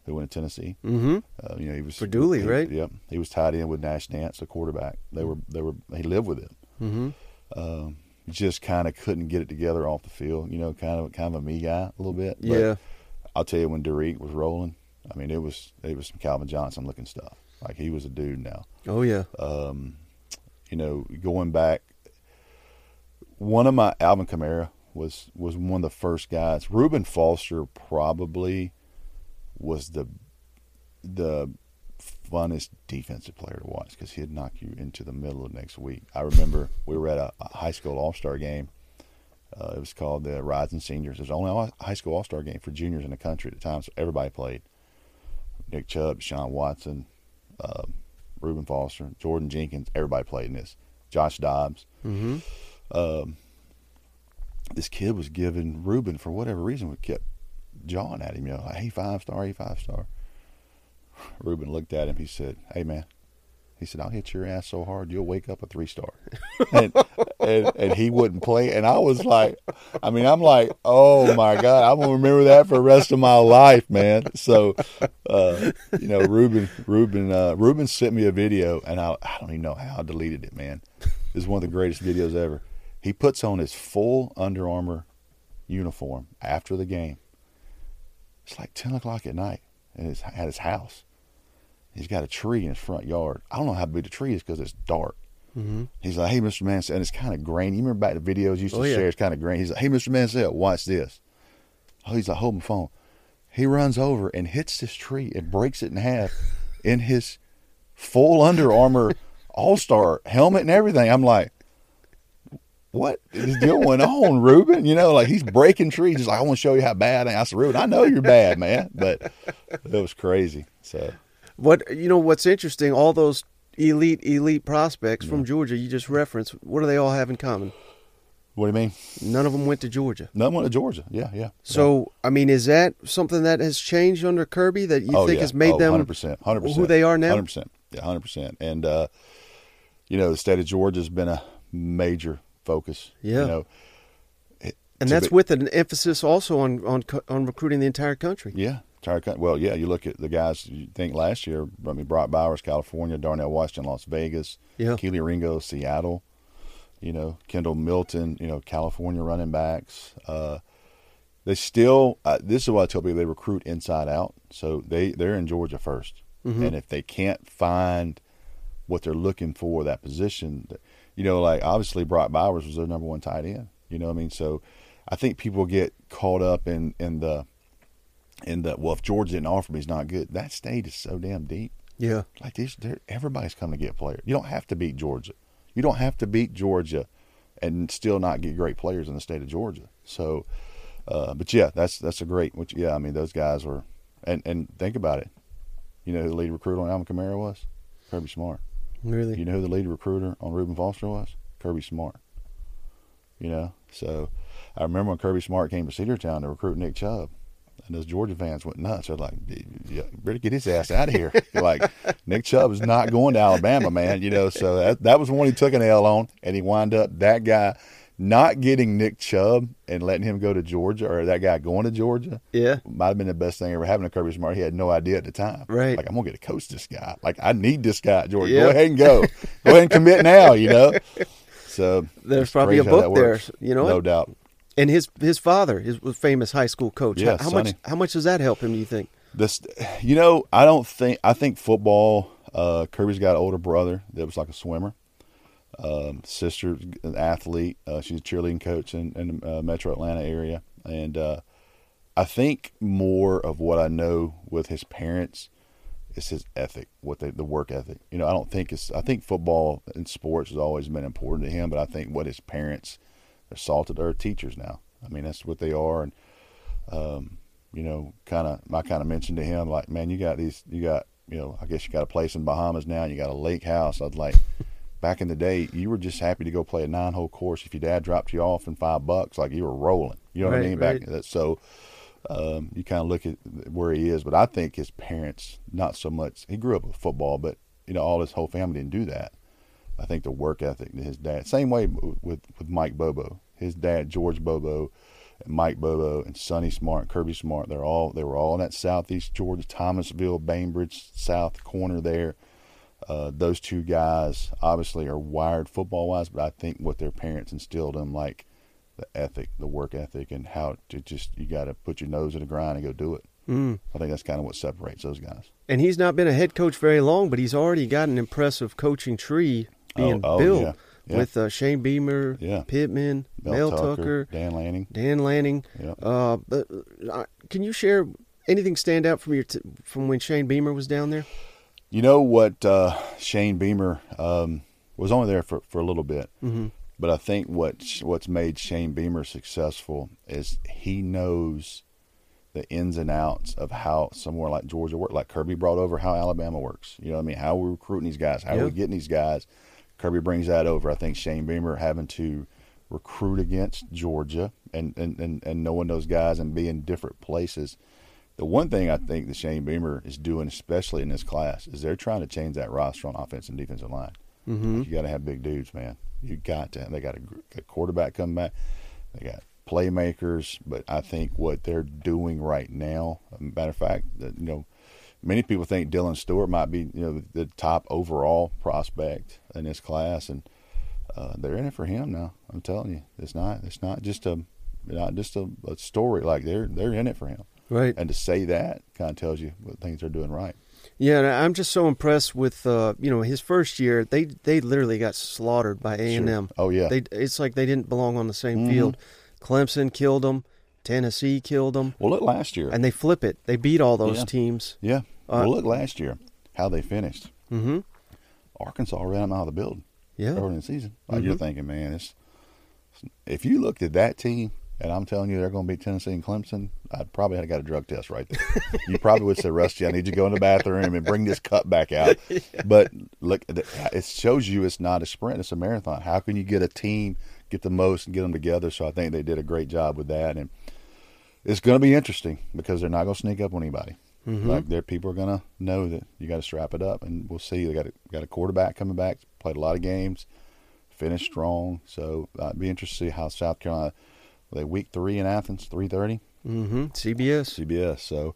who went to Tennessee. Mm-hmm. Uh, you know, he was For Dooley, he- right? Yep, he was tied in with Nash Nance, the quarterback. They were, they were, he lived with him. Mm-hmm. Um, just kind of couldn't get it together off the field. You know, kind of, kind of a me guy a little bit. But Yeah. I'll tell you, when Da'Rick was rolling, I mean, it was, it was some Calvin Johnson looking stuff. Like he was a dude now Oh yeah. um, you know, going back, one of my Alvin Kamara was was one of the first guys. Reuben Foster probably was the the funnest defensive player to watch because he'd knock you into the middle of next week. I remember we were at a, a high school all star game. Uh, it was called the Rising Seniors. It was the only high school all star game for juniors in the country at the time, so everybody played. Nick Chubb, Sean Watson, uh, Reuben Foster, Jordan Jenkins, everybody played in this. Josh Dobbs. Mm-hmm. Um, this kid was giving Reuben, for whatever reason, we kept jawing at him, you know, like, hey, five star, hey, five star. Reuben looked at him. He said, hey, man. He said, I'll hit your ass so hard you'll wake up a three star. and, and, and he wouldn't play. And I was like, I mean, I'm like, oh my God, I'm going to remember that for the rest of my life, man. So, uh, you know, Ruben, Ruben, uh, Ruben sent me a video, and I, I don't even know how I deleted it, man. This is one of the greatest videos ever. He puts on his full Under Armour uniform after the game. It's like 10 o'clock at night and it's at his house. He's got a tree in his front yard. I don't know how big the tree is because it's dark. Mm-hmm. He's like, hey, Mr. Mansell, and it's kind of grainy. You remember back the videos you used to Oh, yeah. share? It's kind of grainy. He's like, hey, Mr. Mansell, watch this. Oh, he's like, hold my phone. He runs over and hits this tree and breaks it in half in his full Under Armour All Star helmet and everything. I'm like, what is going on, Ruben? You know, like he's breaking trees. He's like, I want to show you how bad I am. I said, Ruben, I know you're bad, man, but it was crazy. So, What you know? What's interesting? All those elite elite prospects from Georgia you just referenced. What do they all have in common? what do you mean? None of them went to Georgia. None went to Georgia. Yeah, yeah. So I mean, is that something that has changed under Kirby that you oh, think yeah. has made oh, them 100%, 100%, who they are now? 100%. Yeah, 100%. And, uh, you know, the state of Georgia has been a major focus. Yeah. You know, and that's with an emphasis also on on on recruiting the entire country. Yeah, entire country. Well, yeah, you look at the guys you think last year. I mean, Brock Bowers, California, Darnell Washington, Las Vegas, Yeah. Kelee Ringo, Seattle. You know, Kendall Milton. You know, California running backs. Uh, they still. Uh, this is what I tell people: they recruit inside out. So they they're in Georgia 1st and if they can't find what they're looking for that position, you know, like obviously Brock Bowers was their number one tight end. You know what I mean? So I think people get caught up in in the in the well, if Georgia didn't offer me, he's not good. That state is so damn deep. Yeah. Like this, everybody's coming to get players. You don't have to beat Georgia. You don't have to beat Georgia and still not get great players in the state of Georgia. So, uh, but yeah, that's that's a great. Which yeah, I mean those guys were, and and think about it. You know who the lead recruiter on Alvin Kamara was? Kirby Smart. Really. You know who the lead recruiter on Reuben Foster was? Kirby Smart. You know, so I remember when Kirby Smart came to Cedartown to recruit Nick Chubb, and those Georgia fans went nuts. They're like, "Yeah, "Better get his ass out of here!" like Nick Chubb is not going to Alabama, man. You know, so that that was one he took an L on, and he wound up that guy not getting Nick Chubb and letting him go to Georgia, or that guy going to Georgia Yeah. might have been the best thing ever happened to Kirby Smart. He had no idea at the time. Right. Like I'm gonna get to coach this guy. Like I need this guy, at Georgia. Yeah. Go ahead and go. go ahead and commit now. You know. So There's probably a book there, you know No doubt. And his his father is a famous high school coach. Yeah, how, how much how much does that help him? Do you think? This, you know, I don't think I think football. Uh, Kirby's got an older brother that was like a swimmer. Um, sister's an athlete. Uh, she's a cheerleading coach in, in the uh, Metro Atlanta area, and uh, I think more of what I know with his parents is his ethic, what they, the work ethic. You know, I don't think it's. I think football and sports has always been important to him, but I think what his parents, they're salted, are teachers now. I mean, that's what they are, and um, you know, kind of, I kind of mentioned to him, like, man, you got these, you got, you know, I guess you got a place in Bahamas now, and you got a lake house. I'd like, back in the day, you were just happy to go play a nine hole course. If your dad dropped you off in five bucks, like you were rolling. You know what I mean? Back right. that so. Um, you kind of look at where he is, but I think his parents, not so much. He grew up with football, but you know, all his whole family didn't do that. I think the work ethic that his dad, same way with with Mike Bobo, his dad George Bobo, and Mike Bobo and Sonny Smart, and Kirby Smart. They're all they were all in that southeast Georgia, Thomasville, Bainbridge, south corner there. Uh, those two guys obviously are wired football wise, but I think what their parents instilled in them, like the ethic, the work ethic, and how to just you got to put your nose in the grind and go do it. Mm. I think that's kind of what separates those guys. And he's not been a head coach very long, but he's already got an impressive coaching tree being Oh, oh, built yeah, yeah. with uh, Shane Beamer, Yeah. Pittman, Mel, Mel, Tucker, Dan Lanning. Dan Lanning. Uh, but uh, can you share anything stand out from your t- from when Shane Beamer was down there? You know what? Uh, Shane Beamer um, was only there for, for a little bit, Mm-hmm. but I think what what's made Shane Beamer successful is he knows the ins and outs of how somewhere like Georgia works. Like Kirby brought over how Alabama works. You know what I mean? How we're recruiting these guys, how Yeah. we're getting these guys. Kirby brings that over. I think Shane Beamer having to recruit against Georgia and, and, and, and knowing those guys and being different places. The one thing I think that Shane Beamer is doing, especially in this class, is they're trying to change that roster on offense and defensive line. Mm-hmm. You got to have big dudes, man. You got to. They got a, a quarterback come back. They got playmakers, but I think what they're doing right now, matter of fact, that you know, many people think Dylan Stewart might be you know the top overall prospect in this class, and uh, they're in it for him now. I'm telling you, it's not. It's not just a not just a, a story. Like they're they're in it for him, Right. and to say that kind of tells you what things they're doing right. Yeah, and I'm just so impressed with uh, you know his first year. They they literally got slaughtered by A and M. Oh yeah. They it's like they didn't belong on the same Mhm. field. Clemson killed them. Tennessee killed them, well, look last year. and they flip it. They beat all those Yeah. teams. yeah. Uh, well, look last year how they finished. Mm-hmm. Arkansas ran them out of the building Yeah. early in the season. Like you're Mhm. thinking, man, it's if you looked at that team, and I'm telling you they're going to beat Tennessee and Clemson, I'd probably have got a drug test right there. you probably would say, Rusty, I need you to go in the bathroom and bring this cup back out. But look, it shows you it's not a sprint; it's a marathon. How can you get a team get the most and get them together? So I think they did a great job with that, and it's going to be interesting because they're not going to sneak up on anybody. Mhm. Like there, people are gonna know that you got to strap it up, and we'll see. They got a, got a quarterback coming back, played a lot of games, finished strong. So uh, it'd be interesting to see how South Carolina. They week three in Athens, three thirty. Mm-hmm. CBS. CBS. So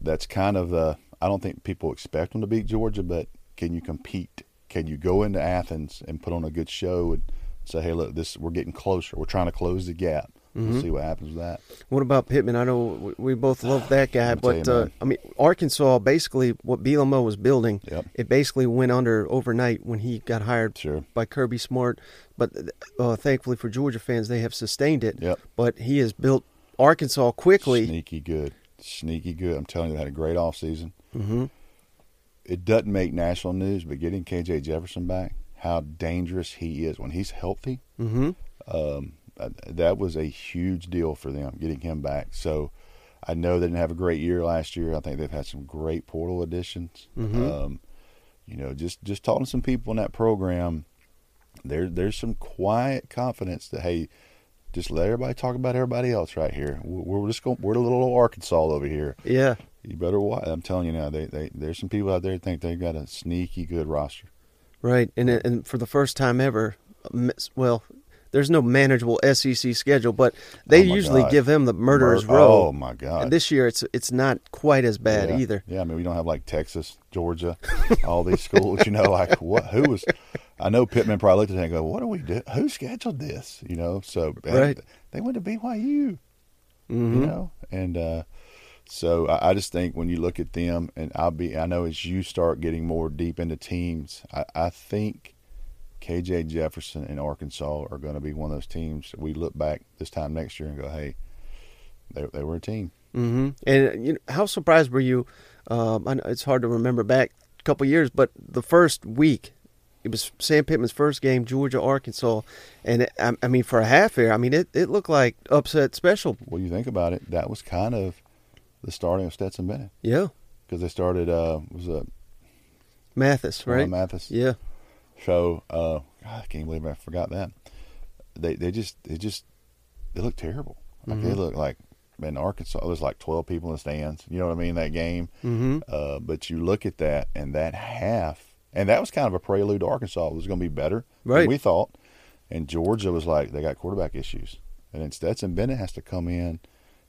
that's kind of uh, I don't think people expect them to beat Georgia, but can you compete? Can you go into Athens and put on a good show and say, hey, look, this we're getting closer. We're trying to close the gap. Mhm. We'll see what happens with that. What about Pittman? I know we- both love that guy, I'll you, but uh. I mean, Arkansas basically what Bielema was building, Yep. it basically went under overnight when he got hired Sure. by Kirby Smart. But uh, thankfully for Georgia fans, they have sustained it. Yep. But he has built Arkansas quickly. Sneaky good. Sneaky good. I'm telling you, they had a great off season. hmm It doesn't make national news, but getting KJ Jefferson back, how dangerous he is when he's healthy. hmm um, that was a huge deal for them getting him back. So I know they didn't have a great year last year. I think they've had some great portal additions. Mhm. Um, you know, just just talking to some people in that program, there there's some quiet confidence that hey, just let everybody talk about everybody else right here. We're, we're just going we're a little Arkansas over here. Yeah. You better watch. I'm telling you now, they, they there's some people out there that think they've got a sneaky good roster. Right, and and for the first time ever, well, there's no manageable SEC schedule, but they Oh, usually God. give them the murderer's Mur- row. Oh my God! And this year, it's it's not quite as bad yeah. either. Yeah, I mean we don't have like Texas, Georgia, all these schools. You know, like what? Who was? I know Pittman probably looked at it and go, "What do we do? Who scheduled this?" You know, so Right. They went to BYU. hmm You know, and uh, so I, I just think when you look at them, and I'll be, I know as you start getting more deep into teams, I, I think KJ Jefferson and Arkansas are going to be one of those teams that we look back this time next year and go, "Hey, they they were a team." hmm And you know, how surprised were you? Um, I know it's hard to remember back a couple years, but the first week, it was Sam Pittman's first game, Georgia Arkansas, and it, I, I mean for a half here, I mean it, it looked like upset special. Well, you think about it, that was kind of the starting of Stetson Bennett Yeah, because they started uh was a Mathis, right? Mathis. Yeah. So uh, God, I can't believe I forgot that. They they just they just they look terrible. Like they Mhm. look like in Arkansas. There's like 12 people in the stands. You know what I mean? That game. hmm Uh, but you look at that and that half, and that was kind of a prelude to Arkansas. It was going to be better Right. than we thought. And Georgia was like they got quarterback issues, and then Stetson Bennett has to come in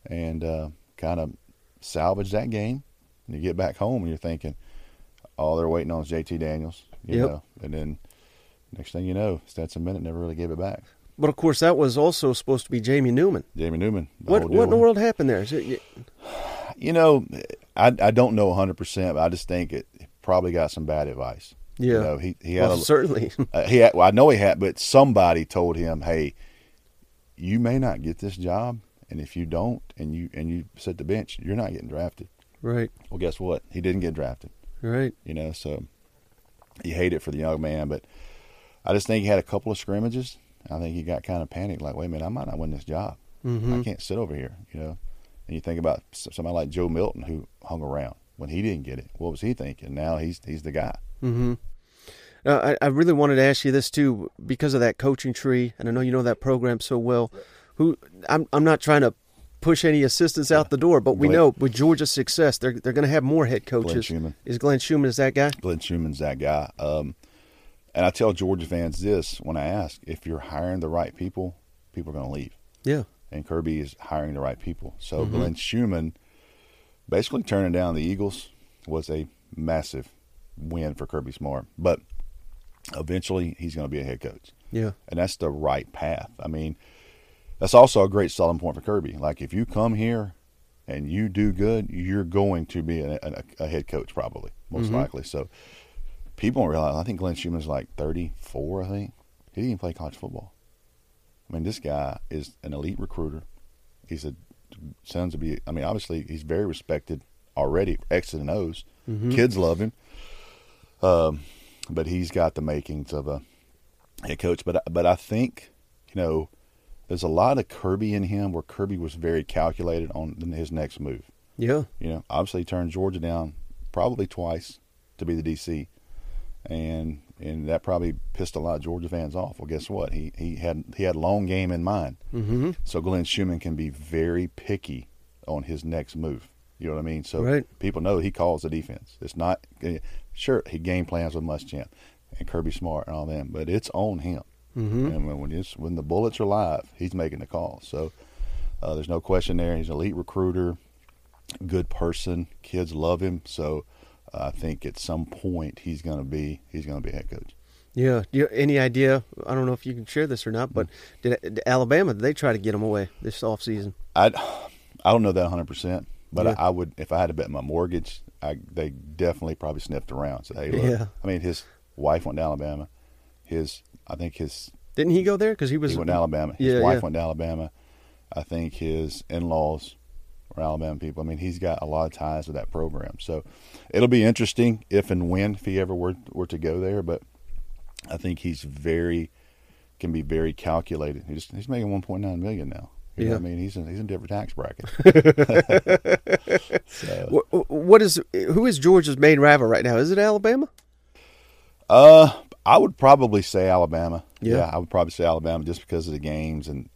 and uh, kind of salvage that game. And you get back home and you're thinking, all they're waiting on is JT Daniels, you Yep. know, and then next thing you know, Stetson Bennett never really gave it back. But of course, that was also supposed to be Jamie Newman. Jamie Newman. What what in the world happened there? It, You know, I I don't know 100, percent but I just think it probably got some bad advice. yeah, You know, he he had well, a, certainly. Uh, he had, well, I know he had, but somebody told him, "Hey, you may not get this job, and if you don't, and you and you sit the bench, you're not getting drafted." right, Well, guess what? He didn't get drafted. right. You know, so you hate it for the young man, but I just think he had a couple of scrimmages. I think he got kind of panicked, like, "Wait a minute, I might not win this job. hmm I can't sit over here." You know, and you think about somebody like Joe Milton who hung around when he didn't get it. What was he thinking? Now he's he's the guy. hmm Uh, I, I really wanted to ask you this too, because of that coaching tree, and I know you know that program so well. Who I'm I'm not trying to push any assistants out the door, but we Glenn- know with Georgia's success, they're they're going to have more head Glenn coaches. Schumann. Is Glenn Schumann is that guy? Glenn Schumann's that guy. Um, and I tell Georgia fans this when I ask if you're hiring the right people, people are going to leave. Yeah. And Kirby is hiring the right people. So Mhm. Glenn Schumann basically turning down the Eagles was a massive win for Kirby Smart. But eventually he's going to be a head coach. Yeah. And that's the right path. I mean, that's also a great selling point for Kirby. Like if you come here and you do good, you're going to be a, a, a head coach probably, most Mhm. likely. So people don't realize. I think Glenn Schumann's like 34. I think he didn't even play college football. I mean, this guy is an elite recruiter. He's a sounds to be. I mean, obviously he's very respected already. X's and O's. Mhm. Kids love him. Um, but he's got the makings of a head coach. But but I think you know there's a lot of Kirby in him where Kirby was very calculated on his next move. Yeah. You know, obviously he turned Georgia down probably twice to be the DC, and and that probably pissed a lot of Georgia fans off. Well, guess what? He he had he had long game in mind. hmm So Glenn Schumann can be very picky on his next move. You know what I mean? So Right. people know he calls the defense. It's not eh, sure he game plans with Muschamp and Kirby Smart and all them, but it's on him. Mm-hmm. And when when, it's, when the bullets are live, he's making the call. So uh, there's no question there. He's an elite recruiter, good person. Kids love him. So uh, I think at some point he's going to be he's going to be head coach. Yeah. Do you, any idea? I don't know if you can share this or not, but did, did Alabama? Did they try to get him away this offseason? I I don't know that 100, percent but Yeah. I, I would if I had to bet my mortgage, I, they definitely probably sniffed around. Said, hey, look. Yeah. I mean, his wife went to Alabama. His I think his Didn't he go there? Because he was. he went to Alabama. His Yeah, wife yeah. went to Alabama. I think his in-laws were Alabama people. I mean, he's got a lot of ties to that program. So it'll be interesting if and when if he ever were were to go there. But I think he's very can be very calculated. He's he's making 1.9 million now. You know Yeah. what I mean, he's in, he's in a different tax bracket. so, Wh- wh- What is who is Georgia's main rival right now? Is it Alabama? Uh, I would probably say Alabama. Yeah. I would probably say Alabama just because of the games and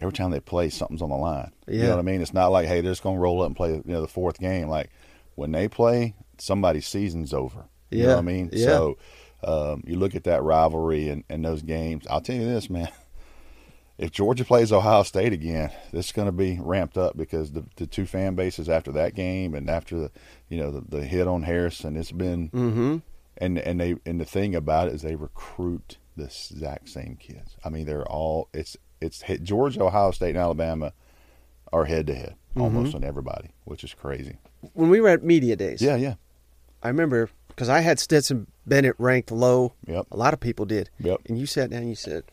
every time they play, something's on the line. Yeah. You know what I mean? It's not like hey, they're just gonna roll up and play you know the fourth game. Like when they play, somebody's season's over. You know what I mean? Yeah. So um, you look at that rivalry and, and those games. I'll tell you this, man. If Georgia plays Ohio State again, this is going to be ramped up because the, the two fan bases after that game and after the you know the, the hit on Harrison, it's been Mm-hmm. And and they and the thing about it is they recruit the exact same kids. I mean, they're all it's it's Georgia, Ohio State, and Alabama are head to head almost on everybody, which is crazy. When we were at media days, Yeah, yeah, I remember because I had Stetson Bennett ranked low. Yep. A lot of people did. Yep. And you sat down and you said,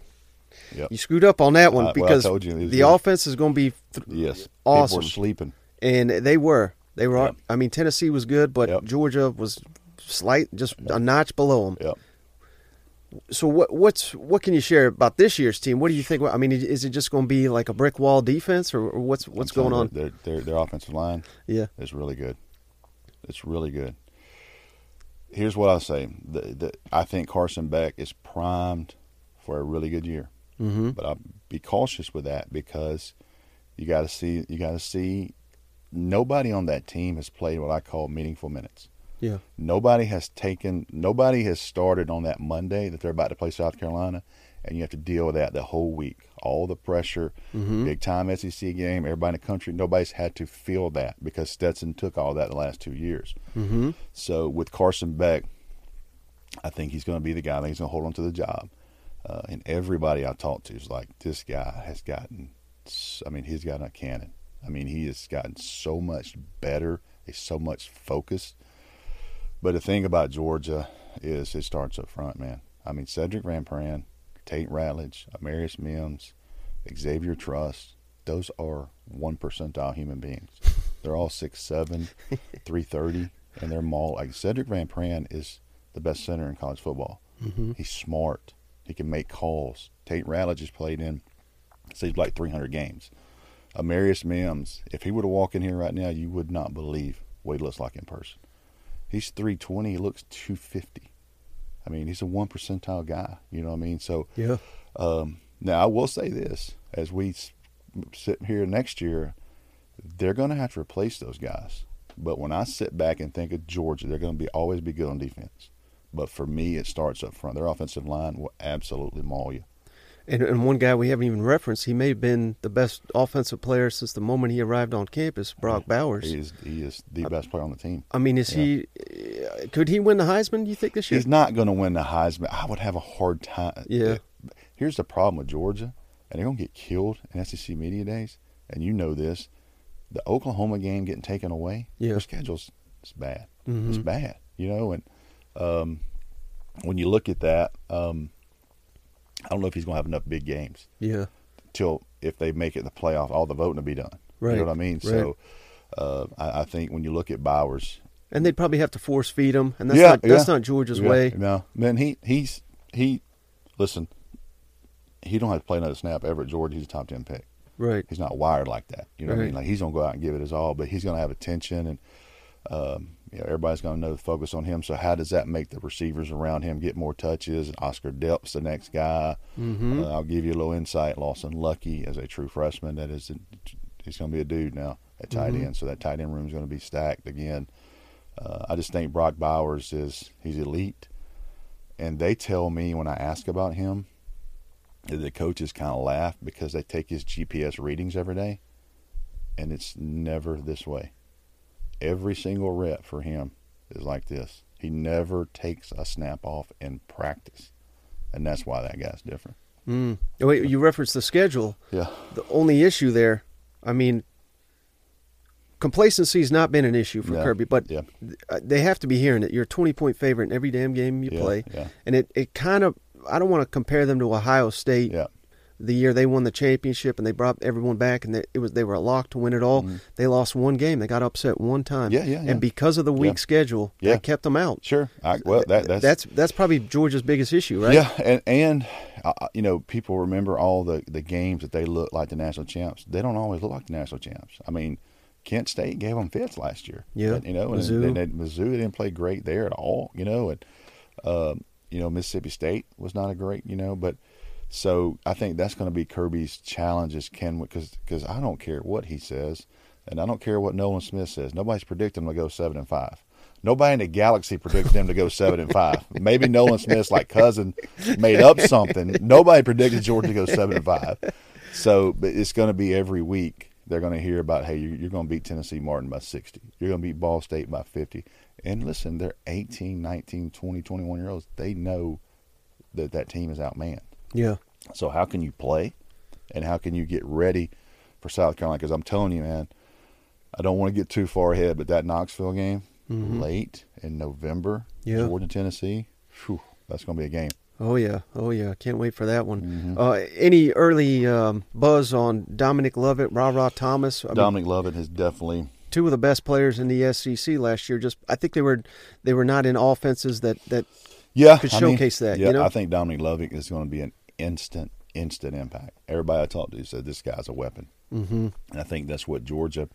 yep. you screwed up on that one Uh, well, because told you the good. offense is going to be th- yes, awesome. People were sleeping. and they were. They were. Yep. I mean, Tennessee was good, but Yep. Georgia was slight, just a notch below them. Yep. So what? What's what can you share about this year's team? What do you think? I mean, is it just going to be like a brick wall defense, or, or what's what's going on? Their, their their offensive line Yeah. is really good. It's really good. Here's what I say: the, the, I think Carson Beck is primed for a really good year. Mm-hmm. but I'll be cautious with that because you got to see you got to see nobody on that team has played what I call meaningful minutes. Yeah. Nobody has taken nobody has started on that Monday that they're about to play South Carolina and you have to deal with that the whole week. All the pressure, Mm-hmm. big time SEC game, everybody in the country, nobody's had to feel that because Stetson took all that the last 2 years. Mm-hmm. So with Carson Beck, I think he's going to be the guy. I think he's going to hold on to the job. Uh, and everybody I talked to is like, this guy has gotten. I mean, he's gotten a cannon. I mean, he has gotten so much better. He's so much focused. But the thing about Georgia is it starts up front, man. I mean, Sedrick Van Pran, Tate Ratledge, Amarius Mims, Xavier Truss. Those are one percentile human beings. They're all six seven, three thirty, and they're maul. Like Sedrick Van Pran is the best center in college football. Mm-hmm. He's smart. He can make calls. Tate Ratledge has played in, seems like 300 games. Amarius Mims, if he were to walk in here right now, you would not believe what he looks like in person. He's 320. He looks 250. I mean, he's a one percentile guy. You know what I mean? So Yeah. um, now I will say this: as we sit here next year, they're going to have to replace those guys. But when I sit back and think of Georgia, they're going to be always be good on defense. But for me, it starts up front. Their offensive line will absolutely maul you. And, and one guy we haven't even referenced, he may have been the best offensive player since the moment he arrived on campus, Brock Bowers. He is he is the best player on the team. I mean, is he? uh, Could he win the Heisman? Do you think this year? He's not going to win the Heisman. I would have a hard time. Yeah. Here's the problem with Georgia, and they're going to get killed in SEC media days. And you know this: the Oklahoma game getting taken away. Yeah. Their schedule's it's bad. Mhm. It's bad. You know, and um, when you look at that, um, I don't know if he's going to have enough big games Yeah. till if they make it the playoff, all the voting will be done. Right. You know what I mean? Right. So uh, I, I think when you look at Bowers, And they'd probably have to force feed him, and that's Yeah, not that's yeah. not Georgia's Yeah, way. No, man, he he's he. Listen, he don't have to play another snap ever at Georgia. He's a top ten pick. Right. He's not wired like that. You know what I mean? Like he's gonna go out and give it his all, but he's gonna have attention and. Um, you know, everybody's going to know the focus on him. So how does that make the receivers around him get more touches? And Oscar Delp's the next guy. Mm-hmm. Uh, I'll give you a little insight. Lawson Luckie, as a true freshman, that is, he's going to be a dude now. at tight Mhm. end. So that tight end room is going to be stacked again. Uh, I just think Brock Bowers is he's elite, and they tell me when I ask about him that the coaches kind of laugh because they take his GPS readings every day, and it's never this way. Every single rep for him is like this. He never takes a snap off in practice, and that's why that guy's different. Mm. Wait, you referenced the schedule. Yeah, The only issue there, I mean, complacency's not been an issue for. Kirby, but yeah, they have to be hearing it. You're a 20 point favorite in every damn game you yeah, play, yeah, and it it kind of I don't want to compare them to Ohio State. The year they won the championship and they brought everyone back and they, it was they were a lock to win it all. Mhm. They lost one game. They got upset one time. Yeah, yeah, yeah. And because of the weak Yeah. schedule, Yeah. that kept them out. Sure. I, well, that, that's that's that's probably Georgia's biggest issue, right? Yeah, and and uh, you know people remember all the the games that they look like the national champs. They don't always look like the national champs. I mean, Kent State gave them fits last year. Yeah, you know, Mizzou. and, and, and Mizzou didn't play great there at all. You know, and um, you know Mississippi State was not a great. You know, but so I think that's going to be Kirby's challenge is can because because I don't care what he says, and I don't care what Nolan Smith says. Nobody's predicting him to go seven and five. Nobody in the galaxy predicted them to go seven and five. Maybe Nolan Smith's like cousin made up something. Nobody predicted Georgia to go seven and five. So, it's going to be every week. They're going to hear about, hey, you're, you're going to beat Tennessee Martin by 60. You're going to beat Ball State by 50. And listen, they're 18, 19, 20, 21 year olds. They know that that team is outmanned. Yeah. So how can you play, and how can you get ready for South Carolina? Because I'm telling you, man, I don't want to get too far ahead, but that Knoxville game Mhm. late in November, Yeah. Georgia Tennessee, whew, that's going to be a game. Oh yeah. Oh yeah. Can't wait for that one. Mhm. Uh, any early um, buzz on Dominic Lovett, Ra Ra Thomas? I mean, Dominic Lovett has definitely two of the best players in the SEC last year. Just I think they were they were not in offenses that that yeah could I mean, showcase that, Yeah, you know? I think Dominic Lovett is going to be an instant, instant impact. Everybody I talked to said this guy's a weapon. hmm And I think that's what Georgia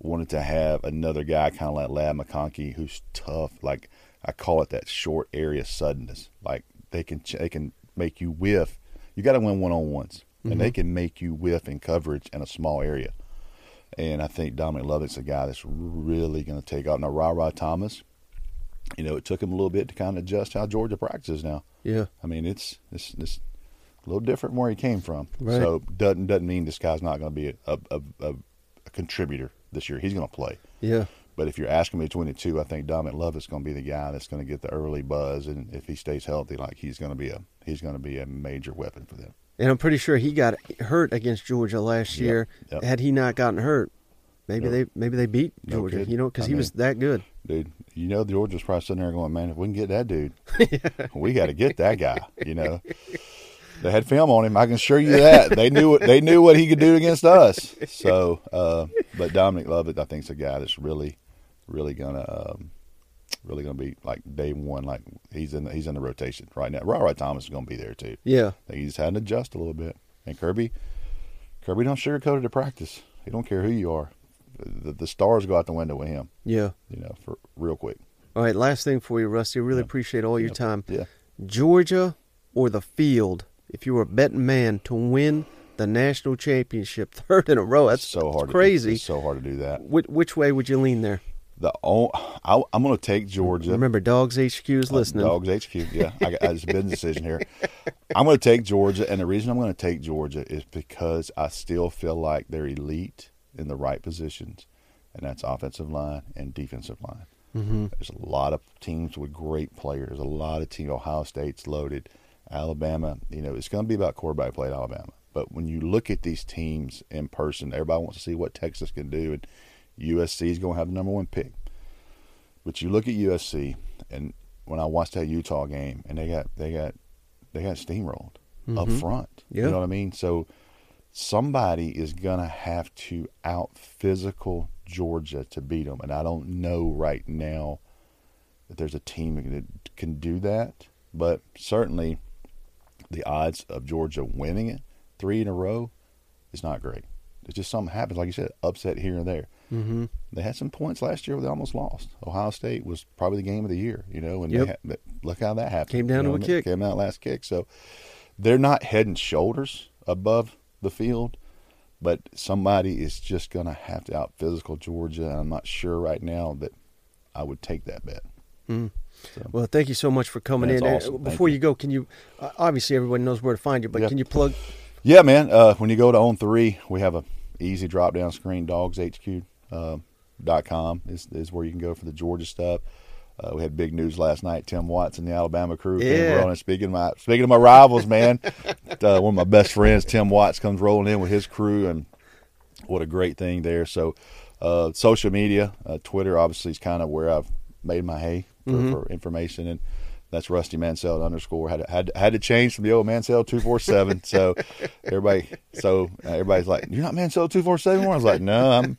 wanted to have another guy kind of like Ladd McConkey who's tough. Like I call it that short area suddenness. Like they can ch- they can make you whiff. You got to win one on ones, and they can make you whiff in coverage in a small area. And I think Dominic Lovett's a guy that's really going to take off. Now, Ra Ra Thomas, you know, it took him a little bit to kind of adjust how Georgia practices now. Yeah. I mean, it's it's, it's a little different from where he came from. Right. So doesn't doesn't mean this guy's not going to be a a, a, a contributor this year. He's going to play. Yeah. But if you're asking me between the two, I think Dominic Love is going to be the guy that's going to get the early buzz, and if he stays healthy, like he's going to be a he's going to be a major weapon for them. And I'm pretty sure he got hurt against Georgia last Yep, year. yep. Had he not gotten hurt, maybe No. they maybe they beat Georgia. kidding. you know, because he was that good. Dude, you know Georgia's probably sitting there going, "Man, if we can get that dude, we got to get that guy." You know, they had film on him. I can assure you that they knew what they knew what he could do against us. So, uh, but Dominic Lovett, I think, is a guy that's really, really gonna, um, really gonna be like day one. Like he's in the, he's in the rotation right now. Ra Thomas is gonna be there too. Yeah. I think he's had to adjust a little bit. And Kirby, Kirby don't sugarcoat it to practice. He don't care who you are. The, the stars go out the window with him. Yeah. You know, for real quick. All right. Last thing for you, Rusty. I really Yeah. appreciate all your Yeah. time. Yeah. Georgia or the field? If you were a betting man to win the national championship, third in a row, that's so hard. crazy. It's so hard to do that. Which, which way would you lean there? The o- I, I'm going to take Georgia. Remember, Dawgs HQ is Uh, listening. Dawgs HQ. Yeah, I it's a business decision here. I'm going to take Georgia, and the reason I'm going to take Georgia is because I still feel like they're elite in the right positions, and that's offensive line and defensive line. hmm There's a lot of teams with great players. A lot of teams. Ohio State's loaded. Alabama. You know, it's going to be about quarterback play at Alabama. But when you look at these teams in person, everybody wants to see what Texas can do, and USC is going to have the number one pick. But you look at USC, and when I watched that Utah game, and they got they got they got steamrolled up Mhm. front. Yeah. You know what I mean? So somebody is gonna have to out physical Georgia to beat them, and I don't know right now that there's a team that can do that. But certainly, the odds of Georgia winning it three in a row is not great. It's just something happens, like you said, upset here and there. hmm They had some points last year where they almost lost. Ohio State was probably the game of the year, you know, and Yep. had, look how that happened. Came down you to a kick. Came out last kick. So they're not head and shoulders above the field, but somebody is just going to have to out physical Georgia. And I'm not sure right now that I would take that bet. Mm. So. Well, thank you so much for coming in. awesome. Before Thank you. go, can you? Uh, obviously, everyone knows where to find you, but Yeah. can you plug? Yeah, man. Uh, when you go to On3, we have a easy drop down screen. DawgsHQ uh, dot com is is where you can go for the Georgia stuff. Uh, we had big news last night. Tim Watts and the Alabama crew came Yeah. rolling. Speaking of my speaking of my rivals, man, uh, one of my best friends, Tim Watts, comes rolling in with his crew, and what a great thing there. So, uh, social media, uh, Twitter, obviously, is kind of where I've made my hay for, Mhm. for information, and that's Rusty Mansell underscore. Had to, had to, had to change from the old Mansell two four seven. So everybody, so uh, everybody's like, "You're not Mansell two four seven anymore." I was like, "No, I'm,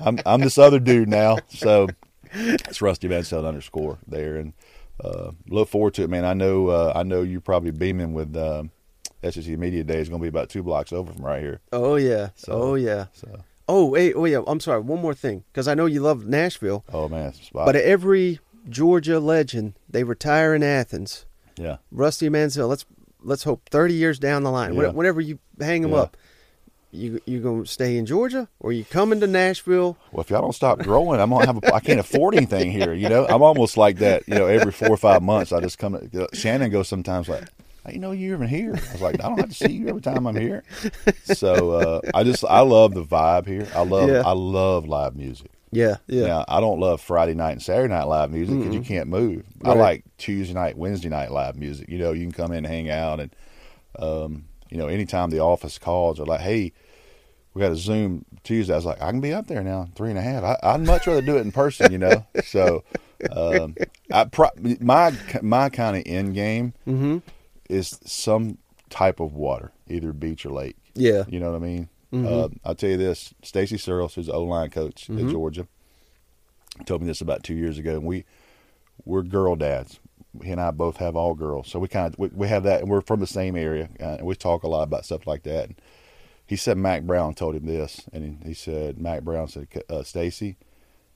I'm, I'm this other dude now." So it's Rusty Mansell underscore there, and uh, look forward to it, man. I know, uh, I know you're probably beaming with. Um, SEC Media Day is going to be about two blocks over from right here. Oh yeah. So- oh yeah. So, Oh wait. Oh yeah. I'm sorry. One more thing, because I know you love Nashville, oh man, spot. but every Georgia legend they retire in Athens. yeah, Rusty Mansell. Let's let's hope 30 years down the line, Yeah. whenever you hang him Yeah. up, you you gonna stay in Georgia or you coming to Nashville? Well, if y'all don't stop growing, I'm gonna have. A, I can't afford anything here. You know, I'm almost like that. You know, every four or five months, I just come. Shannon goes sometimes like, "I know you're even here." I was like, "I don't have to see you every time I'm here." So uh, I just I love the vibe here. I love Yeah. I love live music. Yeah. Yeah. Now I don't love Friday night and Saturday night live music because you can't move. I like Tuesday night, Wednesday night live music. You know, you can come in and hang out, and um, you know, anytime the office calls or like, hey, we got a Zoom Tuesday. I was like, I can be up there now, three and a half. I, I'd much rather do it in person, you know. So, um, I pro- my my kind of end game Mm-hmm. Is some type of water, either beach or lake. Yeah. You know what I mean? Mhm. Uh, I'll tell you this: Stacy Searels, who's the O line coach Mhm. at Georgia, told me this about two years ago. And we we're girl dads. He and I both have all girls, so we kind of we, we have that, and we're from the same area, uh, and we talk a lot about stuff like that. And he said Mack Brown told him this, and he, he said Mack Brown said, uh, Stacy,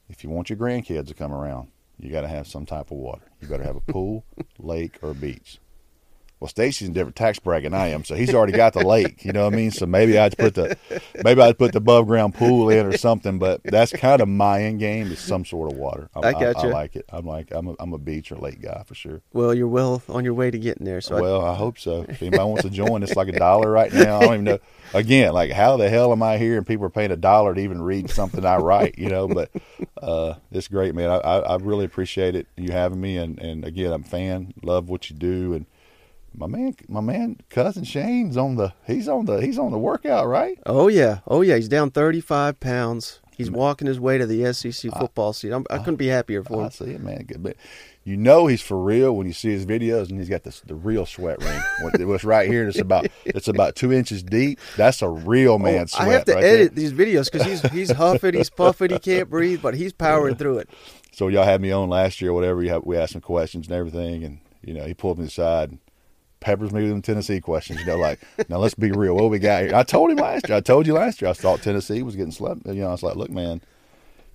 if you want your grandkids to come around, you got to have some type of water. You better have a pool, lake, or beach. Well, Stacy's in a different tax bracket than I am, so he's already got the lake. You know what I mean? So maybe I'd put the maybe I'd put the above ground pool in or something. But that's kind of my end game is some sort of water. I gotcha. I, like it. I'm like I'm a, I'm a beach or lake guy for sure. Well, you're well on your way to getting there. So I- well, I hope so. If anybody wants to join, it's like a dollar right now. I don't even know. Again, like how the hell am I here and people are paying a dollar to even read something I write? You know, but uh, it's great, man. I, I, I really appreciate it you having me, and and again, I'm a fan. Love what you do, and my man, my man, cousin Shane's on the he's on the he's on the workout, right? oh yeah. Oh yeah. He's down 35 pounds. He's mm. walking his way to the SEC football seat. I'm, I couldn't be happier for I him. see it, man. Good, but you know he's for real when you see his videos, and he's got this the real sweat ring. What- What's right here? It's about it's about two inches deep. That's a real man Oh, sweat. I have to right edit there. these videos because he's he's huffing, he's puffing, he can't breathe, but he's powering through it. So y'all had me on last year, or whatever. Have, we asked some questions and everything, and you know he pulled me aside, and peppers me with them Tennessee questions. You know, like now let's be real. What we got here? I told him last year. I told you last year. I thought Tennessee was getting slept. You know, I was like, look, man,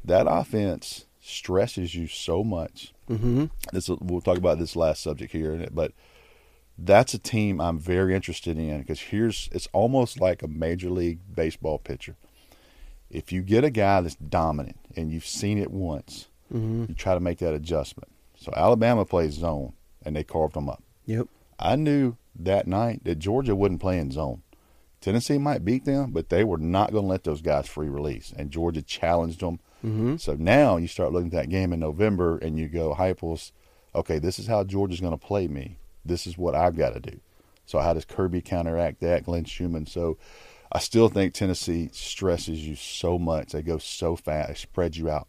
that offense stresses you so much. Mm-hmm. This we'll talk about this last subject here, but that's a team I'm very interested in because here's it's almost like a major league baseball pitcher. If you get a guy that's dominant and you've seen it once, Mm-hmm. you try to make that adjustment. So Alabama plays zone, and they carved them up. Yep. I knew that night that Georgia wouldn't play in zone. Tennessee might beat them, but they were not going to let those guys free release, and Georgia challenged them. Mm-hmm. So now you start looking at that game in November, and you go, Heupels, okay, this is how Georgia's going to play me. This is what I've got to do. So how does Kirby counteract that? Glenn Schumann. So I still think Tennessee stresses you so much. They go so fast, they spread you out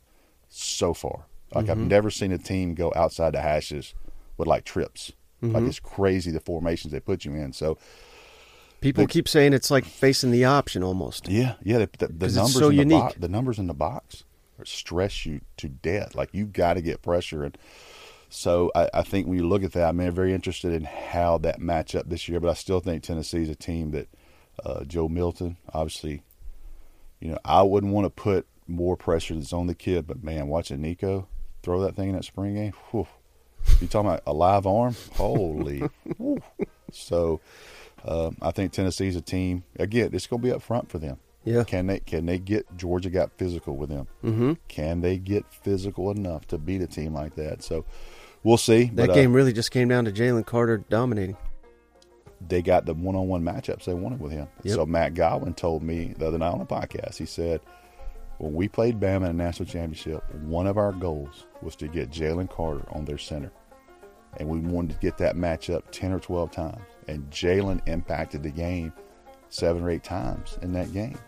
so far. Like I've never seen a team go outside the hashes with like trips. Like it's crazy the formations they put you in. So People They- keep saying it's like facing the option almost. yeah, yeah, the, the, the numbers so in the unique. box, the numbers in the box stress you to death. Like you've got to get pressure, and so I, I think when you look at that, I'm very interested in how that match up this year. But I still think Tennessee's a team that uh, Joe Milton, obviously, you know, I wouldn't want to put more pressure that's on the kid. But man, watching Nico throw that thing in that spring game, whew, you talking about a live arm? Holy, so. Um, I think Tennessee's a team. Again, it's going to be up front for them. Yeah. Can they can they get Georgia got physical with them? Mm-hmm. Can they get physical enough to beat a team like that? So we'll see. That but, uh, game really just came down to Jalen Carter dominating. they got the one on one matchups they wanted with him. Yep. So Matt Godwin told me the other night on the podcast, he said, when we played Bama in a national championship, one of our goals was to get Jalen Carter on their center. And we wanted to get that matchup 10 or 12 times. And Jalen impacted the game seven or eight times in that game.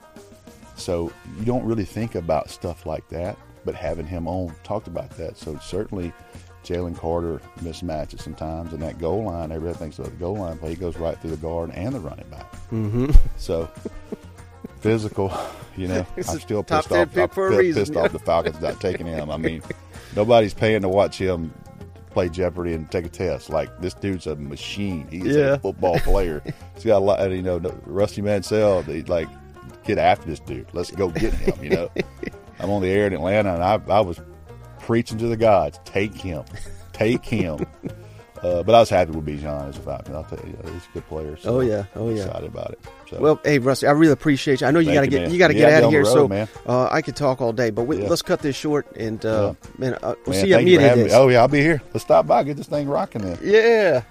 So you don't really think about stuff like that, but having him on talked about that. So certainly Jalen Carter mismatches sometimes, and that goal line, everybody thinks about the goal line play, he goes right through the guard and the running back. Mm-hmm. So physical, you know, I'm still pissed off. pick I'm for a pi- reason. pissed off the Falcons not taking him. I mean, nobody's paying to watch him play Jeopardy and take a test. Like this dude's a machine. He's Yeah. a football player. He's got a lot. You know, Rusty Mansell. They like get after this dude. Let's go get him. You know, I'm on the air in Atlanta, and I, I was preaching to the gods. Take him. Take him. Uh, but I was happy with Bijan as a Falcon. I'll tell you, he's a good player. So Oh, yeah. Oh, I'm yeah. Excited about it. So. Well, hey Rusty, I really appreciate you. I know you got to get man. you got to Yeah, get out of here, road, so uh, I could talk all day. But we, Yeah. let's cut this short and uh, man, uh, we'll Man, see you at media me. Oh yeah, I'll be here. Let's stop by, get this thing rocking then. Yeah.